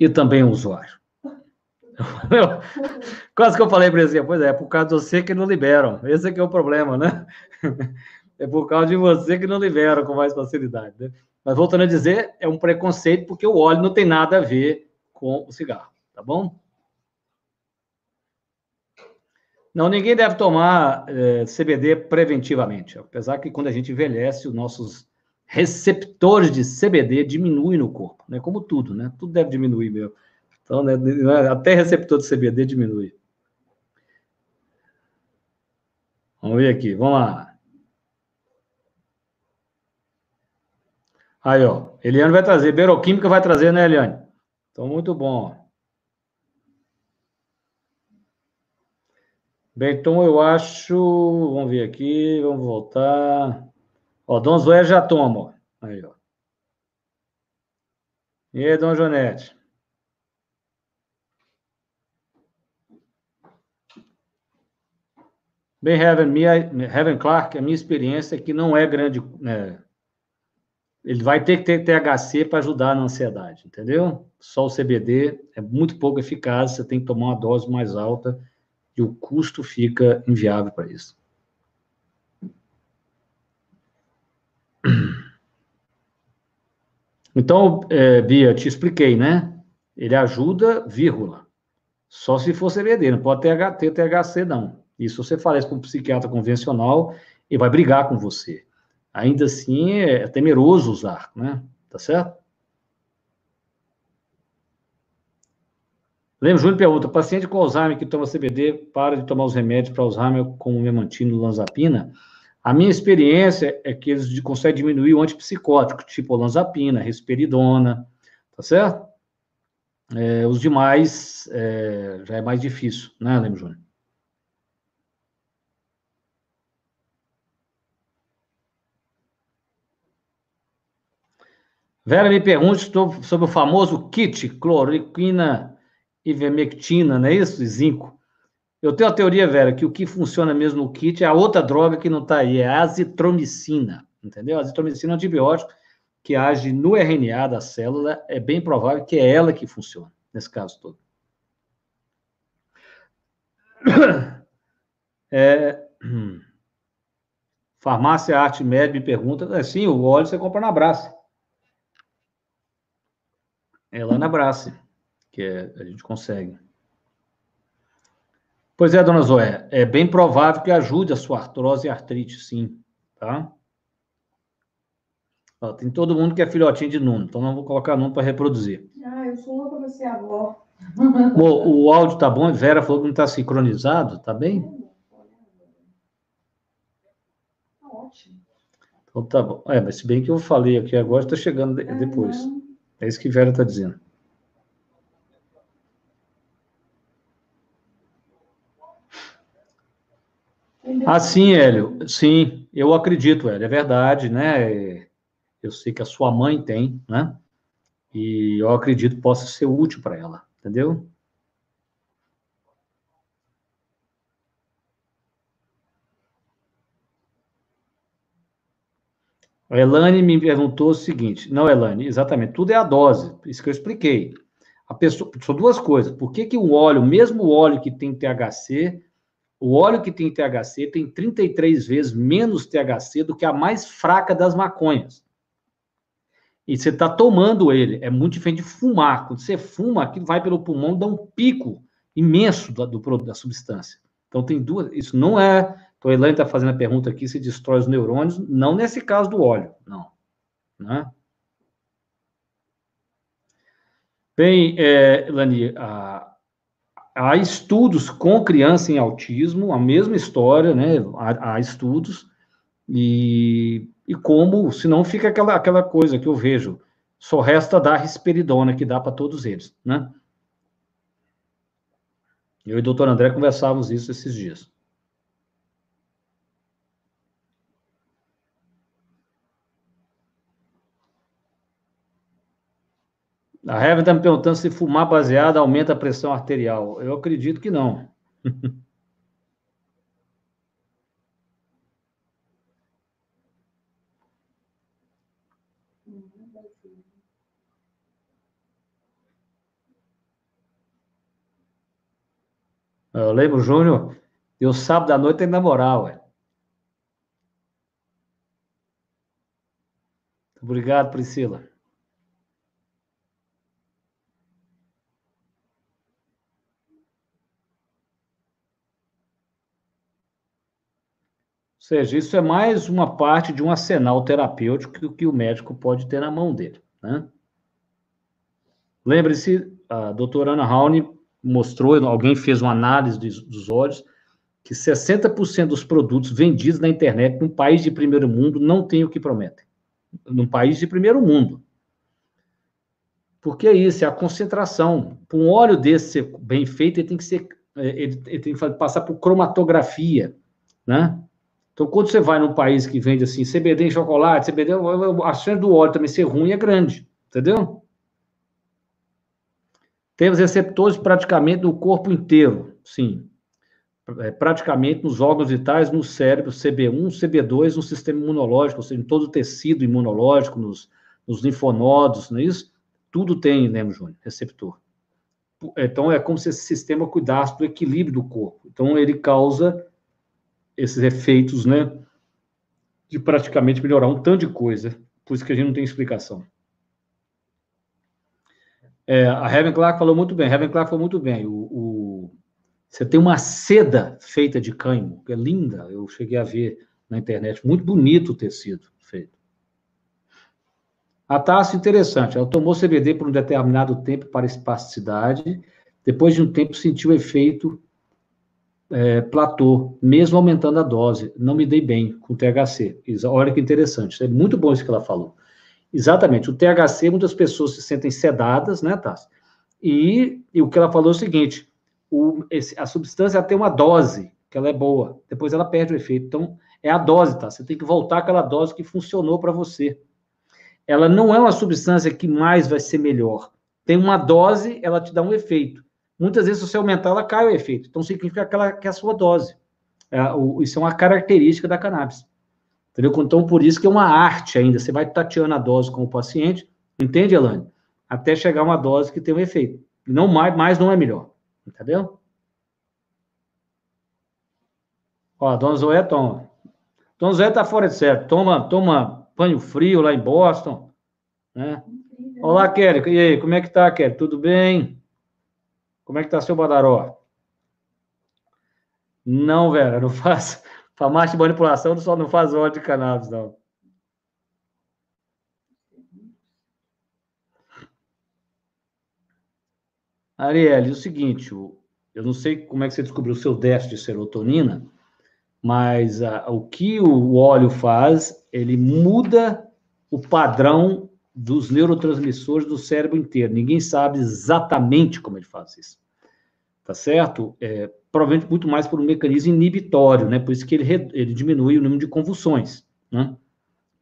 e também o usuário. *laughs* Quase que eu falei para ele assim, pois é, é por causa de você que não liberam. Esse é que é o problema, né? *laughs* É por causa de você que não liberam com mais facilidade. Né? Mas voltando a dizer, é um preconceito porque o óleo não tem nada a ver com o cigarro, tá bom? Não, ninguém deve tomar é, CBD preventivamente, apesar que quando a gente envelhece, os nossos receptores de CBD diminuem no corpo, né? Como tudo, né? Tudo deve diminuir mesmo. Então, né, até receptor de CBD diminui. Vamos ver aqui, vamos lá. Aí, ó, Eliane vai trazer, Beroquímica vai trazer, né, Eliane? Então, muito bom. Bem, então eu acho, vamos ver aqui, vamos voltar. Ó, Dom Zoé já toma. Aí, ó. E aí, Dom Jonete? Bem, Heaven, minha, Heaven Clark, a minha experiência é que não é grande. Né? Ele vai ter que ter THC para ajudar na ansiedade, entendeu? Só o CBD é muito pouco eficaz, você tem que tomar uma dose mais alta e o custo fica inviável para isso. Então, é, Bia, te expliquei, né? Ele ajuda, vírgula. Só se for CBD, não pode ter, ter THC, não. Isso você fala isso para um psiquiatra convencional e vai brigar com você. Ainda assim, é, é temeroso usar, né? Tá certo? Lembra, Júnior pergunta, paciente com Alzheimer que toma CBD para de tomar os remédios para Alzheimer como memantino lanzapina? A minha experiência é que eles conseguem diminuir o antipsicótico, tipo olanzapina, risperidona, tá certo? É, os demais é, já é mais difícil, né, Lembro Júnior? Vera me pergunta sobre o famoso kit cloroquina ivermectina, não é isso? Zinco. Eu tenho a teoria, Vera, que o que funciona mesmo no kit é a outra droga que não está aí, é a azitromicina, entendeu? A azitromicina é um antibiótico que age no RNA da célula, é bem provável que é ela que funciona, nesse caso todo. *coughs* É, farmácia Arte Med me pergunta, é, sim, o óleo você compra na Braça. É lá na Braça, que é, a gente consegue. Pois é, dona Zoé, é bem provável que ajude a sua artrose e artrite, sim, tá? Ó, tem todo mundo que é filhotinho de Nuno, então não vou colocar Nuno para reproduzir. Ah, eu sou louca para ser avó. O, o áudio tá bom, Vera falou que não está sincronizado, tá bem? Tá ótimo. Então tá bom. É, mas se bem que eu falei aqui agora, está chegando de- depois. É isso que Vera está dizendo. Ah, sim, Hélio. Sim, eu acredito, Hélio. É verdade, né? Eu sei que a sua mãe tem, né? E eu acredito que possa ser útil para ela, entendeu? A Elane me perguntou o seguinte: não, Elane, exatamente, tudo é a dose, isso que eu expliquei. A pessoa, são duas coisas. Por que, que o óleo, mesmo o óleo que tem THC, o óleo que tem THC tem 33 vezes menos THC do que a mais fraca das maconhas. E você está tomando ele, é muito diferente de fumar. Quando você fuma, aquilo vai pelo pulmão, dá um pico imenso do, do da substância. Então tem duas, isso não é. Então Elaine está fazendo a pergunta aqui se destrói os neurônios, não nesse caso do óleo, não. Né? Bem, é, há estudos com criança em autismo, a mesma história, né? Há, há estudos, e, e como, senão fica aquela, aquela coisa que eu vejo, só resta dar risperidona, que dá para todos eles, né? Eu e o doutor André conversávamos isso esses dias. A Heaven está me perguntando se fumar baseado aumenta a pressão arterial. Eu acredito que não. *laughs* Eu lembro, Júnior, eu sábado à noite tem namorar, ué. Obrigado, Priscila. Seja, isso é mais uma parte de um arsenal terapêutico que o médico pode ter na mão dele, né? Lembre-se, a doutora Ana Rauni mostrou, alguém fez uma análise dos, olhos, que 60% dos produtos vendidos na internet num país de primeiro mundo não tem o que prometem. Num país de primeiro mundo. Porque é isso, é a concentração. Para um óleo desse ser bem feito, ele tem que ser, ele, ele tem que passar por cromatografia, né? Então, quando você vai num país que vende assim, CBD em chocolate, CBD, a chance do óleo também ser ruim é grande, entendeu? Temos receptores praticamente no corpo inteiro, sim. É, praticamente nos órgãos vitais, no cérebro, CB1, CB2, no sistema imunológico, ou seja, em todo o tecido imunológico, nos, nos linfonodos, não é isso? Tudo tem, né, Júnior, receptor. Então, é como se esse sistema cuidasse do equilíbrio do corpo. Então, ele causa esses efeitos, né, de praticamente melhorar um tanto de coisa. Por isso que a gente não tem explicação. É, a Heaven Clark falou muito bem. Heaven Clark falou muito bem. O, o, você tem uma seda feita de cânhamo, que é linda. Eu cheguei a ver na internet. Muito bonito o tecido feito. A taça interessante. Ela tomou CBD por um determinado tempo para espasticidade. Depois de um tempo, sentiu efeito é, platô, mesmo aumentando a dose. Não me dei bem com THC. Olha que interessante. É muito bom isso que ela falou. Exatamente. O THC, muitas pessoas se sentem sedadas, né, Tassi? E, e o que ela falou é o seguinte: o, esse, a substância tem uma dose, que ela é boa, depois ela perde o efeito. Então, é a dose, tá? Você tem que voltar àquela dose que funcionou para você. Ela não é uma substância que mais vai ser melhor. Tem uma dose, ela te dá um efeito. Muitas vezes, se você aumentar, ela cai o efeito. Então, significa que, é a sua dose. É, o, isso é uma característica da cannabis. Entendeu? Então, por isso que é uma arte ainda. Você vai tateando a dose com o paciente, entende, Elane? Até chegar uma dose que tem um efeito. Não mais, mais não é melhor. Entendeu? Ó, Dona Zoé toma. Dona Zoé tá fora de certo. Toma, toma banho frio lá em Boston. Né? Olá, Kelly. E aí, como é que tá, Kelly? Tudo bem? Como é que tá seu badaró? Não, Vera, não *laughs* faz. Farmácia de manipulação só não faz óleo de cannabis, não. Arielle, o seguinte, eu não sei como é que você descobriu o seu déficit de serotonina, mas a, o que o óleo faz, ele muda o padrão dos neurotransmissores do cérebro inteiro. Ninguém sabe exatamente como ele faz isso. Tá certo? É, provavelmente muito mais por um mecanismo inibitório, né? Por isso que ele, ele diminui o número de convulsões, né?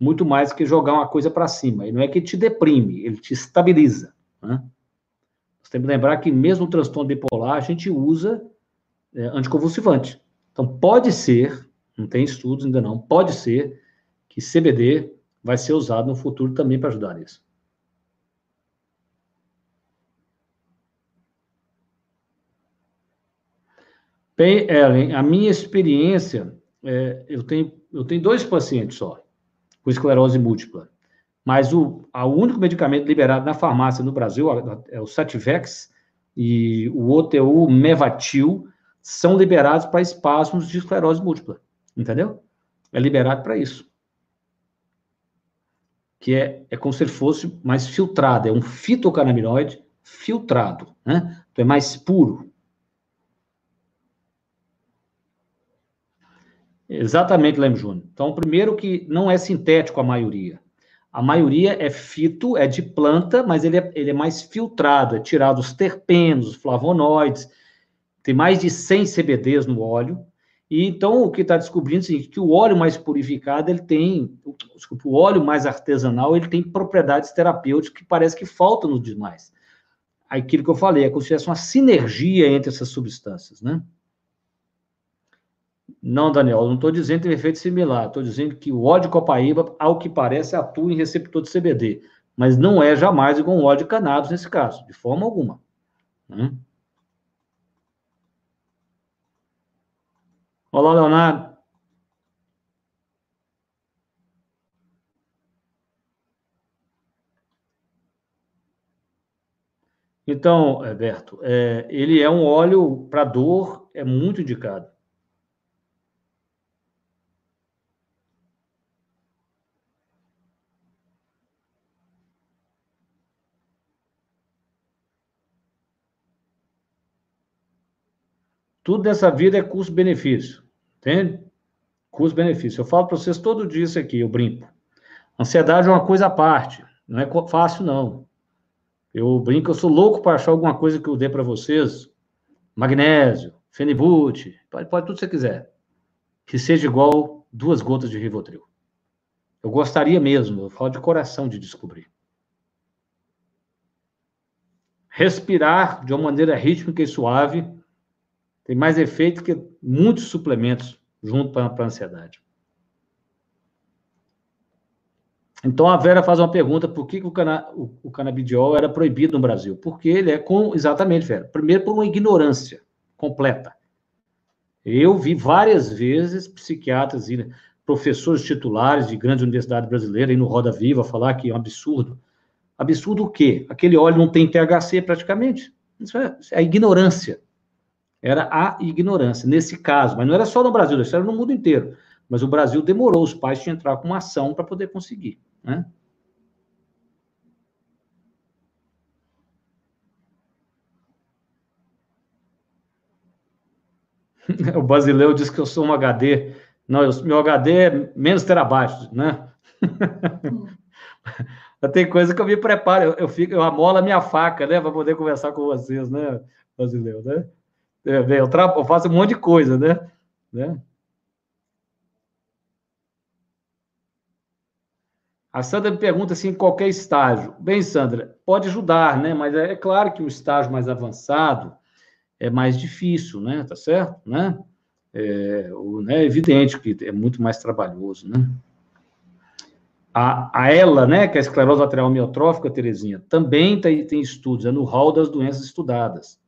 Muito mais que jogar uma coisa para cima. E não é que ele te deprime, ele te estabiliza, né? Você tem que lembrar que mesmo o transtorno bipolar, a gente usa é, anticonvulsivante. Então, pode ser, não tem estudos ainda não, pode ser que CBD vai ser usado no futuro também para ajudar nisso. Bem, Ellen, a minha experiência, é, eu, tenho, eu tenho dois pacientes só com esclerose múltipla, mas o, o único medicamento liberado na farmácia no Brasil é o Sativex e o outro é o Mevatil, são liberados para espasmos de esclerose múltipla, entendeu? É liberado para isso. Que é, é como se fosse mais filtrado, é um fitocannabinoide filtrado, né? Então é mais puro. Exatamente, Leme Júnior. Então, primeiro que não é sintético a maioria. A maioria é fito, é de planta, mas ele é, ele é mais filtrado, é tirado os terpenos, os flavonoides. Tem mais de 100 CBDs no óleo. E então o que está descobrindo é que o óleo mais purificado, ele tem, desculpa, o óleo mais artesanal, ele tem propriedades terapêuticas que parece que faltam nos demais. Aquilo que eu falei, é como se tivesse uma sinergia entre essas substâncias, né? Não, Daniel, não estou dizendo que tem efeito similar. Estou dizendo que o óleo de copaíba, ao que parece, atua em receptor de CBD. Mas não é jamais igual um óleo de cannabis nesse caso, de forma alguma. Hum? Olá, Leonardo. Então, Alberto, é, ele é um óleo para dor, é muito indicado. Tudo nessa vida é custo-benefício, entende? Custo-benefício. Eu falo para vocês todo dia isso aqui, eu brinco. Ansiedade é uma coisa à parte, não é fácil, não. Eu brinco, eu sou louco para achar alguma coisa que eu dê para vocês. Magnésio, fenibut, pode, pode tudo que você quiser. Que seja igual duas gotas de Rivotril. Eu gostaria mesmo, eu falo de coração de descobrir. Respirar de uma maneira rítmica e suave tem mais efeito que muitos suplementos junto para a ansiedade. Então a Vera faz uma pergunta: por que, que o, cana o, o, canabidiol era proibido no Brasil? Porque ele é com. Exatamente, Vera. Primeiro, por uma ignorância completa. Eu vi várias vezes psiquiatras e professores titulares de grandes universidades brasileiras aí no Roda Viva falar que é um absurdo. Absurdo o quê? Aquele óleo não tem THC praticamente. Isso é, isso é a ignorância era a ignorância, nesse caso. Mas não era só no Brasil, isso era no mundo inteiro. Mas o Brasil demorou os pais de entrar com uma ação para poder conseguir. Né? *laughs* o Basileu diz que eu sou um HD. Não, eu, meu HD é menos terabytes, né? *laughs* Tem coisa que eu me preparo, eu, eu, fico, eu amolo a minha faca, né, para poder conversar com vocês, né, Basileu, né? É, eu, eu faço um monte de coisa, né? né? A Sandra me pergunta assim, em qualquer estágio. Bem, Sandra, pode ajudar, né? Mas é, é claro que o estágio mais avançado, é mais difícil, né? Tá certo? Né? É, o, né, é evidente que é muito mais trabalhoso, né? A, a ELA, né, que é a esclerose lateral amiotrófica, Terezinha, também tem, tem estudos, é no hall das doenças estudadas.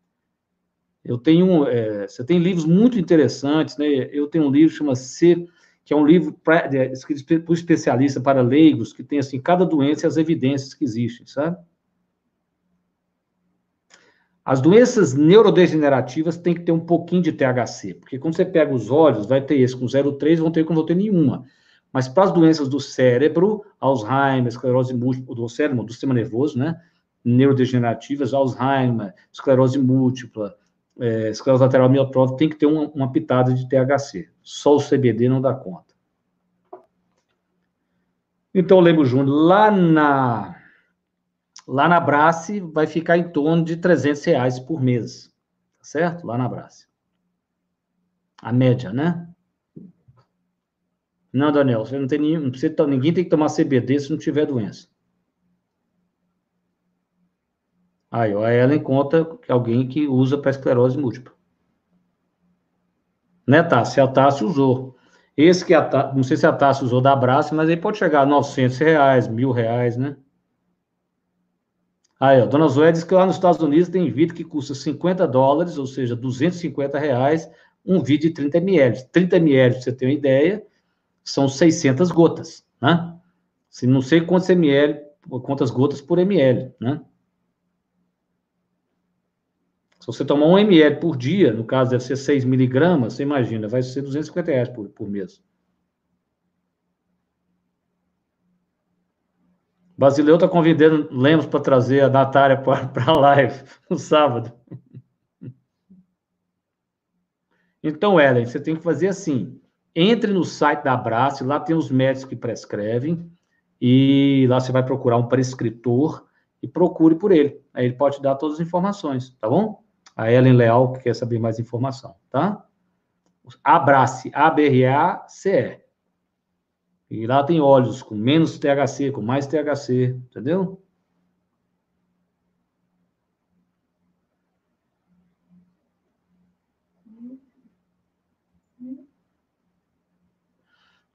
Eu tenho, é, você tem livros muito interessantes, né? Eu tenho um livro que chama C, que é um livro pra, é, escrito por especialista para leigos, que tem assim cada doença e as evidências que existem, sabe? As doenças neurodegenerativas têm que ter um pouquinho de THC, porque quando você pega os olhos, vai ter esse com 0,3, vão ter com não ter nenhuma. Mas para as doenças do cérebro, Alzheimer, esclerose múltipla, do cérebro, do sistema nervoso, né? Neurodegenerativas, Alzheimer, esclerose múltipla, é, esclerose lateral amiotrófica, tem que ter uma, uma pitada de THC. Só o CBD não dá conta. Então, lembro, Júnior, lá na Lá na Brace vai ficar em torno de 300 reais por mês, tá certo? Lá na Brace. A média, né? Não, Daniel, você não tem não precisa, ninguém tem que tomar CBD se não tiver doença. Aí, ó, a Ellen conta que alguém que usa para esclerose múltipla. Né, Tassi? A Tassi usou. Esse que a Tassi, não sei se a Tassi usou da Brace, mas aí pode chegar a 900 reais, mil reais, né? Aí, ó, Dona Zoé diz que lá nos Estados Unidos tem vidro que custa 50 dólares, ou seja, 250 reais, um vidro de 30 ml. 30 ml, pra você ter uma ideia, são 600 gotas, né? Se não sei quantos ml, quantas gotas por ml, né? Se você tomar um ml por dia, no caso deve ser 6 miligramas, você imagina, vai ser 250 reais por, por mês. Basileu está convidando Lemos para trazer a Natália para *laughs* a live no sábado. Então, Ellen, você tem que fazer assim. Entre no site da Abrace, lá tem os médicos que prescrevem, e lá você vai procurar um prescritor e procure por ele. Aí ele pode te dar todas as informações, tá bom? A Ellen Leal, que quer saber mais informação, tá? Abrace, A-B-R-A-C-E. E lá tem óleos com menos THC, com mais THC, entendeu?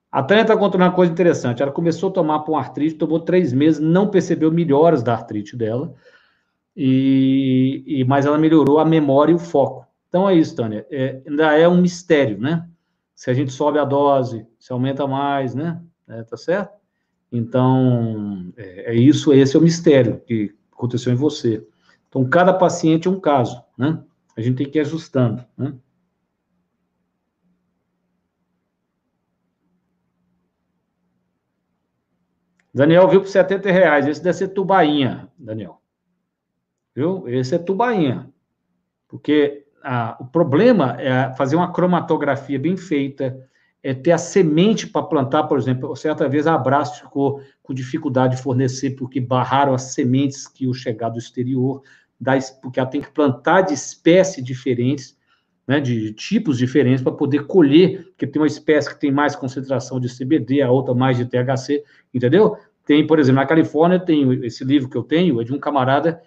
A Tânia está contando uma coisa interessante. Ela começou a tomar para um artrite, tomou três meses, não percebeu melhoras da artrite dela, e, e mas ela melhorou a memória e o foco. Então é isso, Tânia. É, ainda é um mistério, né? se a gente sobe a dose, se aumenta mais, né? É, tá certo? Então, é, é, isso, esse é o mistério que aconteceu em você. Então, cada paciente é um caso, né? A gente tem que ir ajustando, né? Daniel viu por 70 reais. Esse deve ser tubainha, Daniel. Viu? Esse é tubainha. Porque a, o problema é fazer uma cromatografia bem feita, é ter a semente para plantar, por exemplo. Certa vez a Abraço ficou com dificuldade de fornecer, porque barraram as sementes que iam chegar do exterior, porque ela tem que plantar de espécies diferentes, né, de tipos diferentes, para poder colher, porque tem uma espécie que tem mais concentração de CBD, a outra mais de THC, entendeu? Tem, por exemplo, na Califórnia, tem esse livro que eu tenho, é de um camarada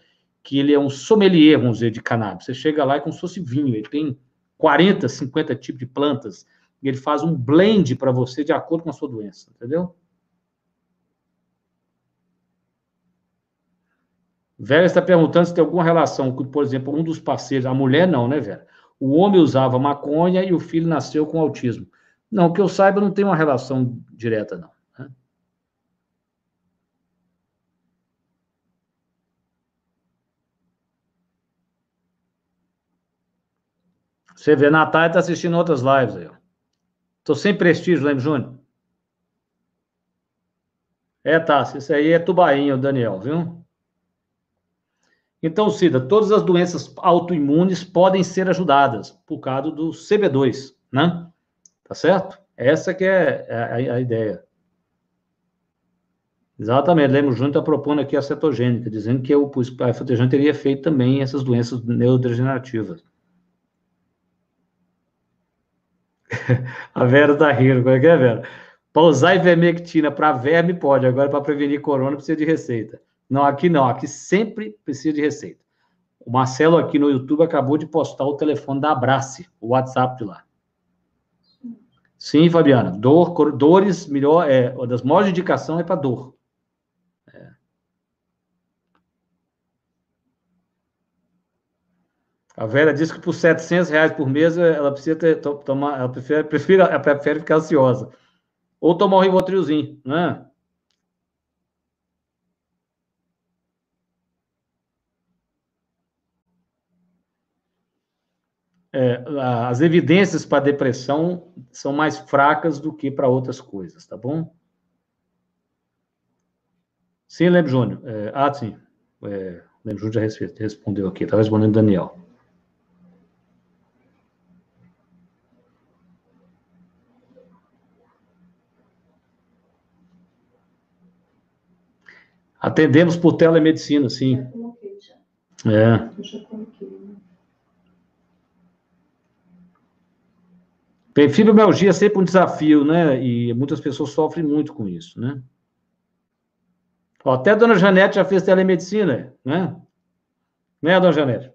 que ele é um sommelier, vamos dizer, de cannabis. Você chega lá e é como se fosse vinho, ele tem 40, 50 tipos de plantas, e ele faz um blend para você de acordo com a sua doença, entendeu? Vera está perguntando se tem alguma relação por exemplo, um dos parceiros, a mulher não, né, Vera? O homem usava maconha e o filho nasceu com autismo. Não, que eu saiba, não tem uma relação direta, não. Você vê, Natália está assistindo outras lives aí. Estou sem prestígio, lembra, Júnior? É, tá. Isso aí é tubainho, Daniel, viu? Então, Cida, todas as doenças autoimunes podem ser ajudadas por causa do CB2, né? Tá certo? Essa que é a, a ideia. Exatamente, o Júnior está propondo aqui a cetogênica, dizendo que o, a cetogênica teria feito também essas doenças neurodegenerativas. *laughs* A Vera tá rindo. Como é que é, Vera? Para usar ivermectina para verme, pode. Agora, para prevenir corona, precisa de receita. Não, aqui não. Aqui sempre precisa de receita. O Marcelo aqui no YouTube acabou de postar o telefone da Abrace, o WhatsApp de lá. Sim, Fabiana. Dor, dores, melhor, é, das maiores indicações é para dor. A Vera disse que por 700 reais por mês ela precisa ter, tomar, ela prefere, prefere, ela prefere ficar ansiosa. Ou tomar um Rivotrilzinho, né? é, as evidências para depressão são mais fracas do que para outras coisas, tá bom? Sim, Lembro Júnior. É, ah, sim. É, Lembro Júnior já respondeu aqui, estava respondendo Daniel. Atendemos por telemedicina, sim. É. Fibromialgia é sempre um desafio, né? E muitas pessoas sofrem muito com isso, né? Ó, até a dona Janete já fez telemedicina, né? Né, dona Janete?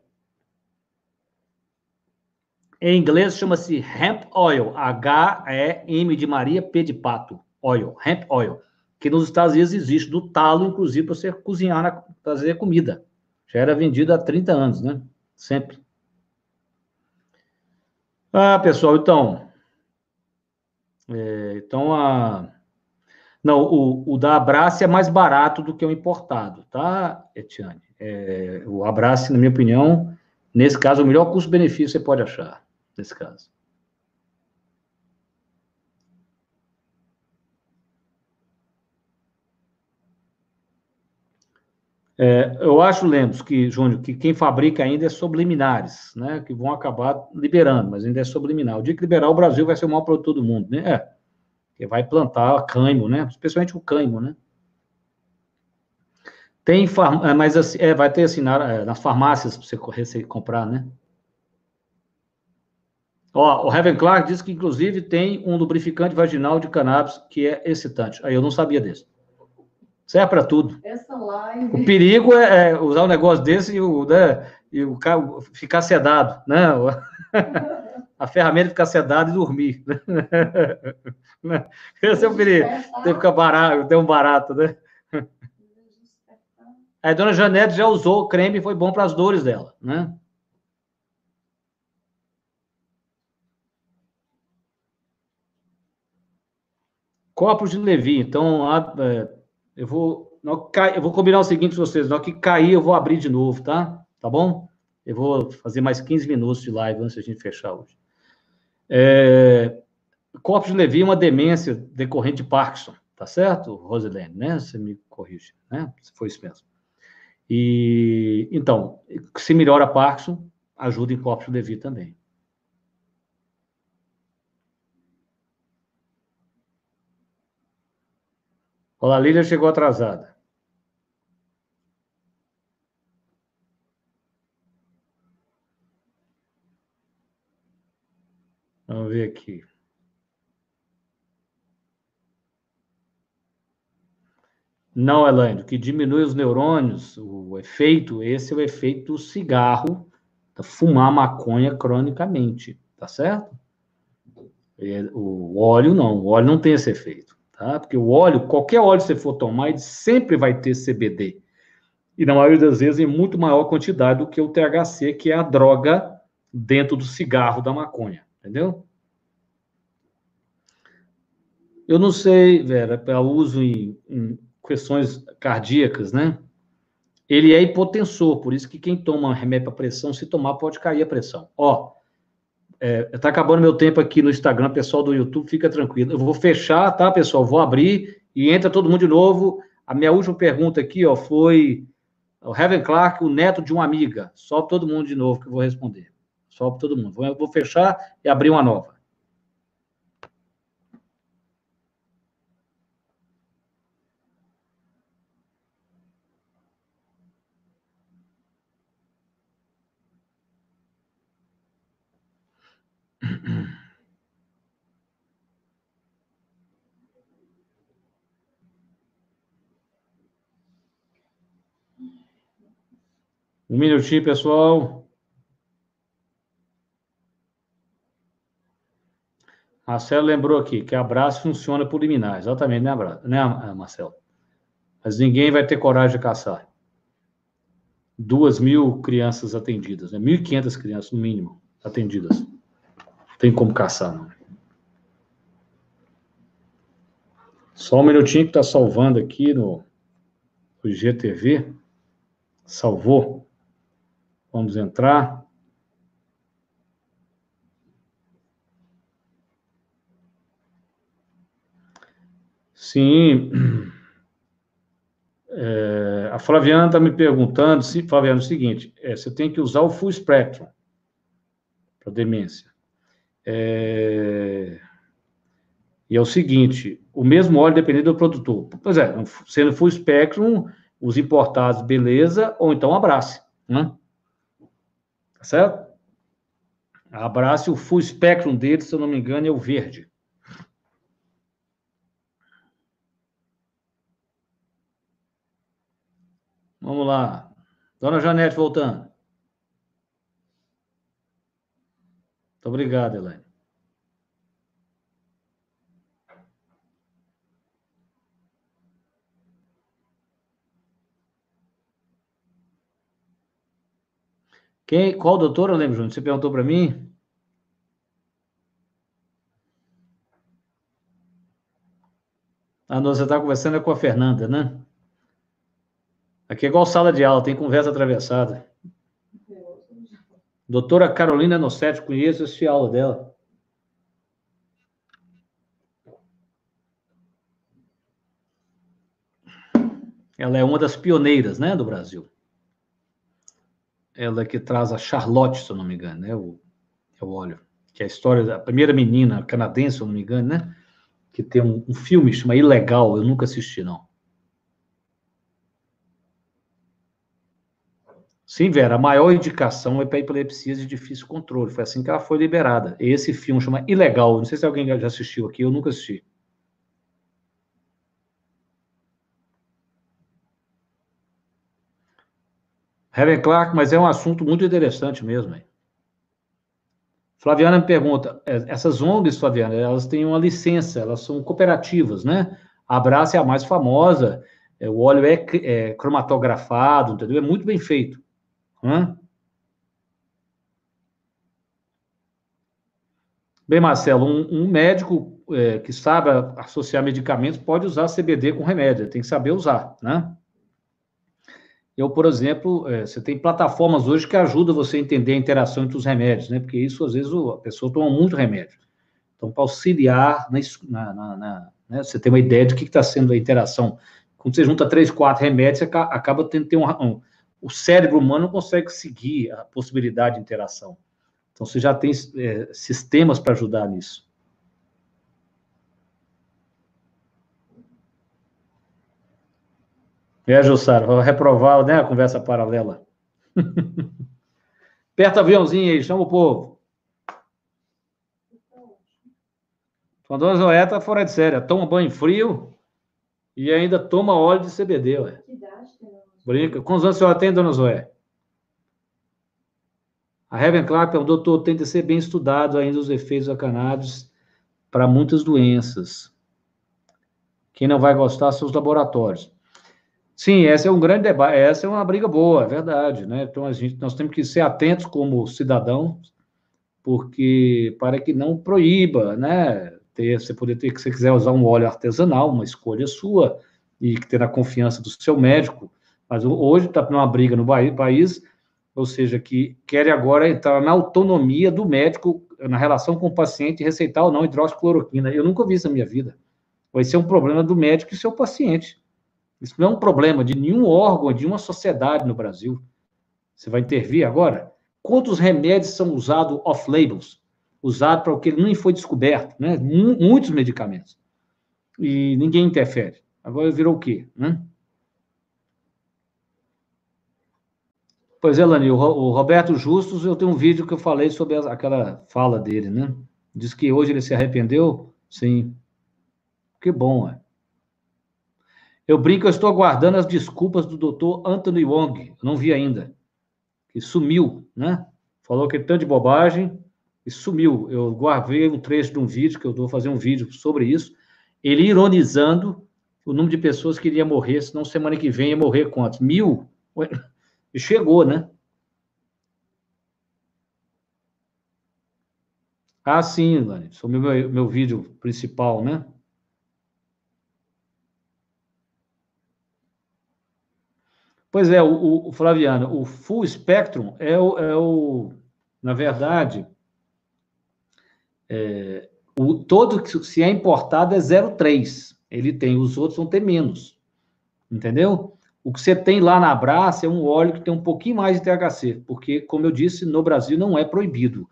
Em inglês chama-se hemp oil, H-E-M de Maria, P de pato, oil, hemp oil, que nos Estados Unidos existe, do talo, inclusive, para você cozinhar, fazer comida. Já era vendido há 30 anos, né? Sempre. Ah, pessoal, então, é, então, a... Não, o, o da Abrace é mais barato do que o importado, tá, Etiane? É, o Abrace, na minha opinião, nesse caso, o melhor custo-benefício você pode achar, nesse caso. É, eu acho, Lemos, que, Júnior, que quem fabrica ainda é subliminares, né? Que vão acabar liberando, mas ainda é subliminar. O dia que liberar, o Brasil vai ser o maior produtor do mundo, né? É. Que vai plantar cânimo, né? Especialmente o cânimo, né? Tem, é, mas assim, é, vai ter assim, na, é, nas farmácias para você comprar, né? Ó, o Heaven Clark diz que, inclusive, tem um lubrificante vaginal de cannabis que é excitante. Aí eu não sabia desse. Serve para tudo. Live... O perigo é, é, usar um negócio desse e o, né, e o cara ficar sedado, né? *laughs* A ferramenta ficar sedado e dormir. *laughs* Esse é o perigo. Tem que ficar barato, tem um barato, né? *laughs* A dona Janete já usou o creme e foi bom para as dores dela, né? Copos de Levi. Então, é, eu vou, eu vou combinar o seguinte com vocês: na hora que cair, eu vou abrir de novo, tá? Tá bom? Eu vou fazer mais 15 minutos de live antes de a gente fechar hoje. É, de Levi é uma demência decorrente de Parkinson, tá certo, Rosilene, né? Você me corrige, né? Se foi isso mesmo. E, então, se melhora Parkinson, ajuda em Corpus de Levi também. A Lília chegou atrasada. Vamos ver aqui. Não, Elaine, que diminui os neurônios, o efeito, esse é o efeito do cigarro, da fumar maconha cronicamente, tá certo? O óleo não, o óleo não tem esse efeito tá? Porque o óleo, qualquer óleo que você for tomar, ele sempre vai ter CBD. E na maioria das vezes em muito maior quantidade do que o THC, que é a droga dentro do cigarro da maconha, entendeu? Eu não sei, Vera, para uso em, em questões cardíacas, né? Ele é hipotensor, por isso que quem toma remédio para pressão, se tomar, pode cair a pressão. Ó, Está é, acabando meu tempo aqui no Instagram, pessoal do YouTube, fica tranquilo. Eu vou fechar, tá, pessoal? Vou abrir e entra todo mundo de novo. A minha última pergunta aqui, ó, foi o Heaven Clark, o neto de uma amiga. Só todo mundo de novo que eu vou responder. Só todo mundo. Vou fechar e abrir uma nova. Um minutinho, pessoal. Marcelo lembrou aqui que abraço funciona por liminar. Exatamente, né, né, Marcelo? Mas ninguém vai ter coragem de caçar. Duas mil crianças atendidas, né? 1.500 crianças, no mínimo, atendidas. Não tem como caçar, não. Só um minutinho que está salvando aqui no, no GTV. Salvou. Vamos entrar. Sim. É, a Flaviana está me perguntando, se, Flaviana, é o seguinte, é, você tem que usar o full spectrum para demência. É, e é o seguinte, o mesmo óleo dependendo do produtor. Pois é, sendo full spectrum, os importados, beleza, ou então abrace, né? Tá certo? Abrace o full spectrum dele, se eu não me engano, é o verde. Vamos lá. Dona Janete voltando. Muito obrigado, Elaine. Quem, qual doutora, lembro, Júnior? Você perguntou para mim? Ah, não, você está conversando com a Fernanda, né? Aqui é igual sala de aula, tem conversa atravessada. Doutora Carolina Nossetti, conheço esse aula dela. Ela é uma das pioneiras, né, do Brasil ela que traz a Charlotte, se eu não me engano, né? O, é o óleo. Que é a história da primeira menina canadense, se eu não me engano, né? Que tem um, um filme chama Ilegal, eu nunca assisti, não. Sim, Vera, a maior indicação é para epilepsias de difícil controle. Foi assim que ela foi liberada. Esse filme chama Ilegal. Não sei se alguém já assistiu aqui, eu nunca assisti. Helen Clark, mas é um assunto muito interessante mesmo. Hein? Flaviana me pergunta, é, essas ONGs, Flaviana, elas têm uma licença, elas são cooperativas, né? A Abraça é a mais famosa, é, o óleo é, é, cromatografado, entendeu? É muito bem feito. Hã? Bem, Marcelo, um, um médico é, que sabe associar medicamentos pode usar CBD com remédio, tem que saber usar, né? Eu, por exemplo, é, você tem plataformas hoje que ajudam você a entender a interação entre os remédios, né? Porque isso, às vezes, a pessoa toma muito remédio. Então, para auxiliar, na, na, na né? você tem uma ideia do que está sendo a interação. Quando você junta três, quatro remédios, você acaba tendo que ter um, um, O cérebro humano não consegue seguir a possibilidade de interação. Então, você já tem é, sistemas para ajudar nisso. É, Jussara, vou reprovar né, a conversa paralela. *laughs* Aperta aviãozinho aí, chama o povo. A dona Zoé tá fora de série. Toma banho frio e ainda toma óleo de CBD, ué. Brinca. Quantos anos a senhora tem, dona Zoé? A Heaven Clark, o doutor, tem que ser bem estudado ainda os efeitos da cannabis para muitas doenças. Quem não vai gostar são os laboratórios. Sim, essa é um grande debate, essa é uma briga boa, é verdade, né? Então a gente, nós temos que ser atentos como cidadãos, porque para que não proíba, né? Ter, você poder ter, que você quiser usar um óleo artesanal, uma escolha sua, e que ter a confiança do seu médico. Mas hoje está numa briga no país, ou seja, que quer agora entrar na autonomia do médico na relação com o paciente receitar ou não hidroxicloroquina. Eu nunca vi isso na minha vida. Vai ser um problema do médico e seu paciente. Isso não é um problema de nenhum órgão, de uma sociedade no Brasil. Você vai intervir agora? Quantos remédios são usados off-labels? Usados para o que nem foi descoberto, né? Muitos medicamentos. E ninguém interfere. Agora virou o quê? Né? Pois é, Lani, o Roberto Justus, eu tenho um vídeo que eu falei sobre aquela fala dele, né? Diz que hoje ele se arrependeu. Sim. Que bom, é. Eu brinco, eu estou aguardando as desculpas do doutor Anthony Wong. Não vi ainda. que sumiu, né? Falou que tanto de bobagem e sumiu. Eu guardei um trecho de um vídeo, que eu vou fazer um vídeo sobre isso, ele ironizando o número de pessoas que iria morrer, senão semana que vem ia morrer quantos? Mil? E chegou, né? Ah, sim, Lani, sobre o meu, meu vídeo principal, né? Pois é, o, o, Flaviano, o full spectrum é o, é o na verdade, é, o, todo que se é importado é 0,3. Ele tem, os outros vão ter menos. Entendeu? O que você tem lá na Brás é um óleo que tem um pouquinho mais de THC, porque, como eu disse, no Brasil não é proibido.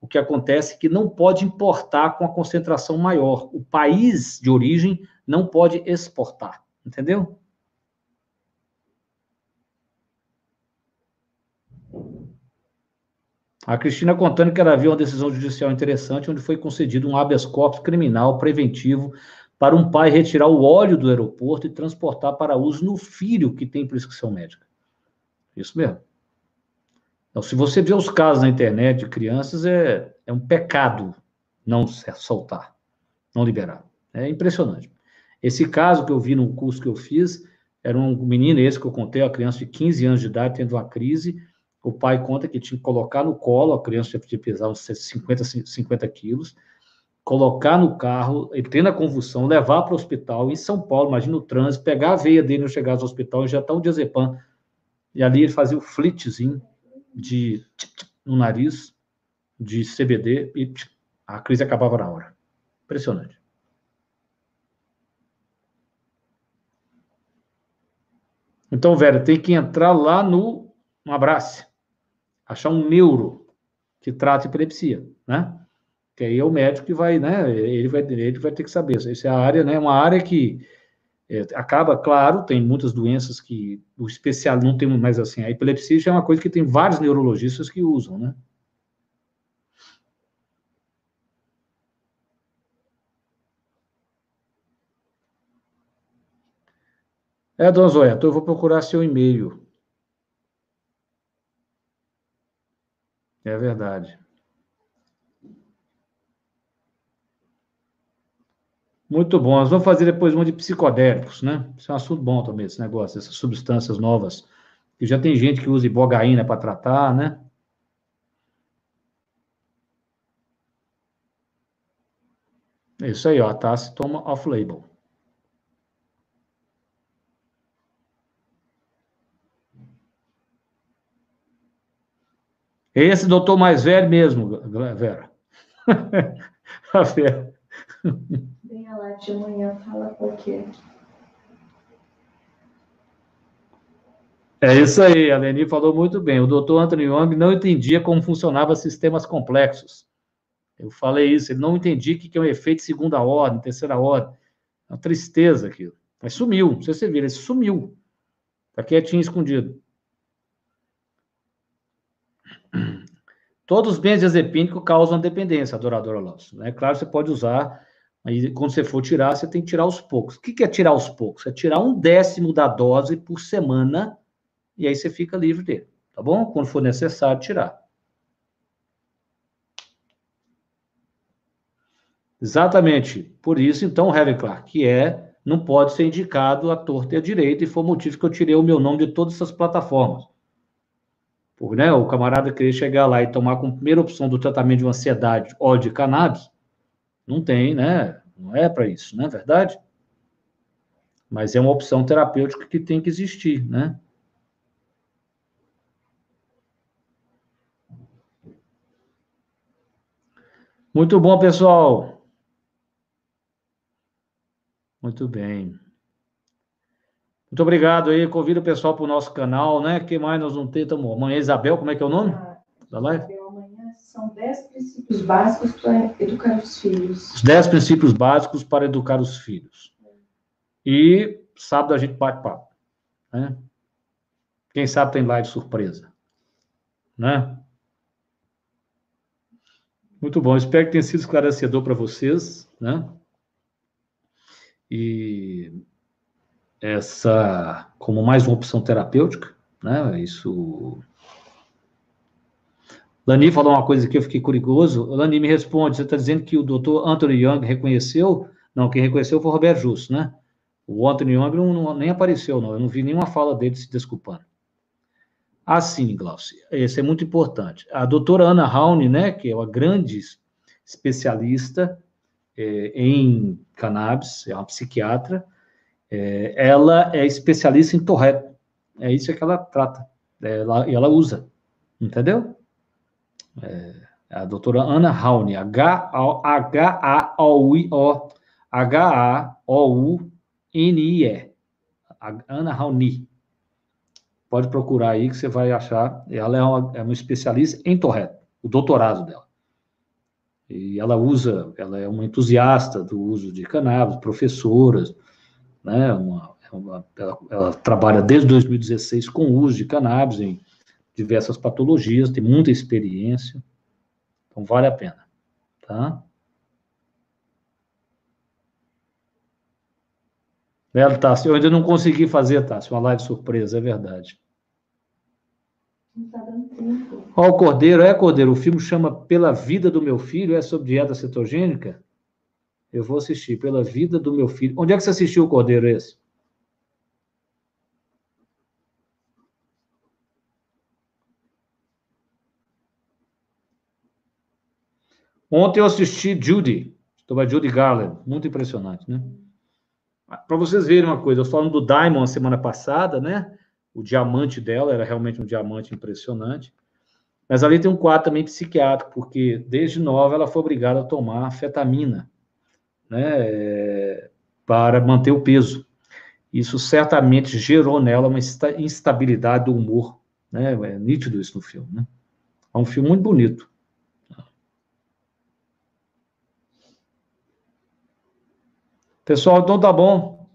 O que acontece é que não pode importar com a concentração maior. O país de origem não pode exportar. Entendeu? A Cristina contando que ela viu uma decisão judicial interessante, onde foi concedido um habeas corpus criminal preventivo para um pai retirar o óleo do aeroporto e transportar para uso no filho que tem prescrição médica. Isso mesmo. Então, se você vê os casos na internet de crianças, é, é um pecado não soltar, não liberar. É impressionante. Esse caso que eu vi no curso que eu fiz, era um menino esse que eu contei, uma criança de 15 anos de idade tendo uma crise, o pai conta que tinha que colocar no colo, a criança que pesar uns 50, 50 quilos, colocar no carro, ele tendo a convulsão, levar para o hospital em São Paulo, imagina o trânsito, pegar a veia dele no chegar ao hospital, injetar um diazepam, e ali ele fazia o flitzinho de no nariz, de CBD, e a crise acabava na hora. Impressionante. Então, velho, tem que entrar lá no, no abraço achar um neuro que trata epilepsia, né? Que aí é o médico que vai, né? Ele vai, ele vai ter que saber. Essa é a área, né? Uma área que é, acaba, claro, tem muitas doenças que o especial não tem mais assim. A epilepsia já é uma coisa que tem vários neurologistas que usam, né? É, dona Zoé, então eu vou procurar seu e-mail. É verdade. Muito bom. Nós vamos fazer depois um de psicodélicos, né? Isso é um assunto bom também, esse negócio, essas substâncias novas. Que já tem gente que usa ibogaína para tratar, né? É isso aí, ó. Tá? Se toma off-label. Esse doutor mais velho mesmo, Vera. *laughs* A Vera. Venha lá de manhã, fala por quê. É isso aí, a Leni falou muito bem. O doutor Anthony Young não entendia como funcionavam sistemas complexos. Eu falei isso, ele não entendia o que é um efeito segunda ordem, terceira ordem. É uma tristeza aquilo. Mas sumiu, não sei se você viu, ele sumiu. Está quietinho, escondido. Todos os benzodiazepínicos causam dependência, adorador Alonso. Né? Claro, você pode usar, aí quando você for tirar, você tem que tirar aos poucos. O que é tirar aos poucos? É tirar um décimo da dose por semana, e aí você fica livre dele, tá bom? Quando for necessário, tirar. Exatamente. Por isso, então, Heaven Clark, que é, não pode ser indicado a torta e a direita, e foi o motivo que eu tirei o meu nome de todas essas plataformas por, né, o camarada querer chegar lá e tomar como primeira opção do tratamento de uma ansiedade óleo de cannabis, não tem, né? Não é para isso, não é verdade? Mas é uma opção terapêutica que tem que existir, né? Muito bom, pessoal. Muito bem. Muito obrigado aí. Convido o pessoal para o nosso canal, né? que mais nós vamos ter? Tamo... Amanhã, Isabel, como é que é o nome ah, da live? Isabel, amanhã são 10 princípios básicos para educar os filhos. Os 10 princípios básicos para educar os filhos. E sábado a gente bate papo. Né? Quem sabe tem live surpresa. Né? Muito bom. Espero que tenha sido esclarecedor para vocês, né? E essa como mais uma opção terapêutica, né? Isso Lani falou uma coisa que eu fiquei curioso. Lani me responde: você está dizendo que o doutor Anthony Young reconheceu? Não, quem reconheceu foi o Roberto Justo, né? O Anthony Young não, não, nem apareceu, não. Eu não vi nenhuma fala dele se desculpando. Assim, Glaucio, isso é muito importante. A doutora Ana Rauni, né, que é uma grande especialista é, em cannabis, é uma psiquiatra, é, ela é especialista em Tourette. É isso que ela trata. Ela, ela usa, entendeu? É, a doutora Ana Rauni, H-A-O-U-O, H-A-O-U-N-I-E. Ana Rauni. Pode procurar aí que você vai achar. Ela é uma, é uma especialista em Tourette, o doutorado dela. E ela usa, ela é uma entusiasta do uso de cannabis, professoras, né? Uma, é uma, ela, ela, trabalha desde 2016 com o uso de cannabis em diversas patologias, tem muita experiência, então vale a pena, tá? Belo, Tássio, eu ainda não consegui fazer, Tássio, uma live surpresa, é verdade. Não está dando tempo. Ó, o Cordeiro, é, Cordeiro, o filme chama Pela Vida do Meu Filho, é sobre dieta cetogênica? Eu vou assistir, Pela Vida do Meu Filho. Onde é que você assistiu o Cordeiro esse? Ontem eu assisti Judy, sobre a Judy Garland, muito impressionante, né? Para vocês verem uma coisa, eu falando do Diamond semana passada, né? O diamante dela era realmente um diamante impressionante. Mas ali tem um quadro também psiquiátrico, porque desde nova ela foi obrigada a tomar fetamina, né? Para manter o peso. Isso certamente gerou nela uma instabilidade do humor, né? É nítido isso no filme, né? É um filme muito bonito. Pessoal, então tá bom.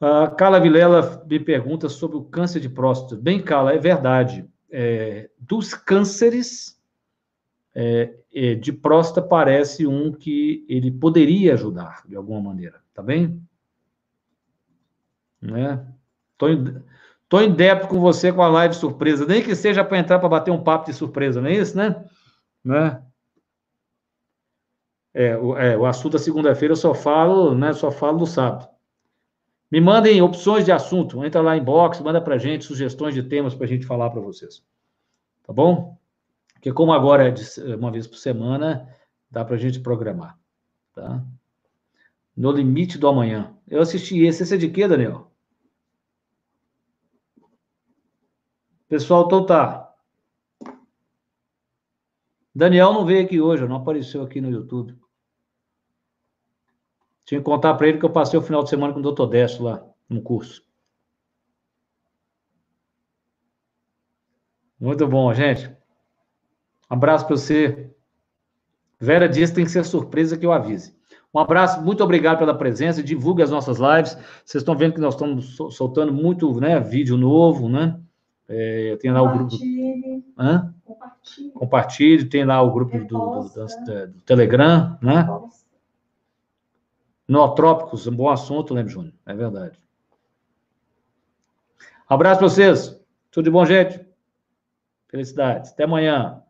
A Carla Vilela me pergunta sobre o câncer de próstata. Bem, Carla, é verdade. É, dos cânceres é, é, de próstata, parece um que ele poderia ajudar, de alguma maneira. Tá bem? Né? Tô em, tô em débito com você com a live surpresa. Nem que seja para entrar para bater um papo de surpresa, não é isso, né? né? É, o, é, o assunto da segunda-feira eu só falo, né? Só falo no sábado. Me mandem opções de assunto. Entra lá em box, manda para gente sugestões de temas para a gente falar para vocês. Tá bom? Porque como agora é de, uma vez por semana, dá para a gente programar. Tá? No limite do amanhã. Eu assisti esse. Esse é de quê, Daniel? Pessoal, então tá. Daniel não veio aqui hoje, não apareceu aqui no YouTube. Tinha que contar para ele que eu passei o final de semana com o doutor Décio lá, no curso. Muito bom, gente. Um abraço para você. Vera diz que tem que ser surpresa que eu avise. Um abraço, muito obrigado pela presença. Divulgue as nossas lives. Vocês estão vendo que nós estamos soltando muito né, vídeo novo, né? É, tem lá o grupo. Hã? Compartilhe. Compartilhe. Tem lá o grupo do, do, do, do Telegram, né? Nootrópicos, um bom assunto, né, Júnior? É verdade. Abraço para vocês. Tudo de bom, gente? Felicidades. Até amanhã.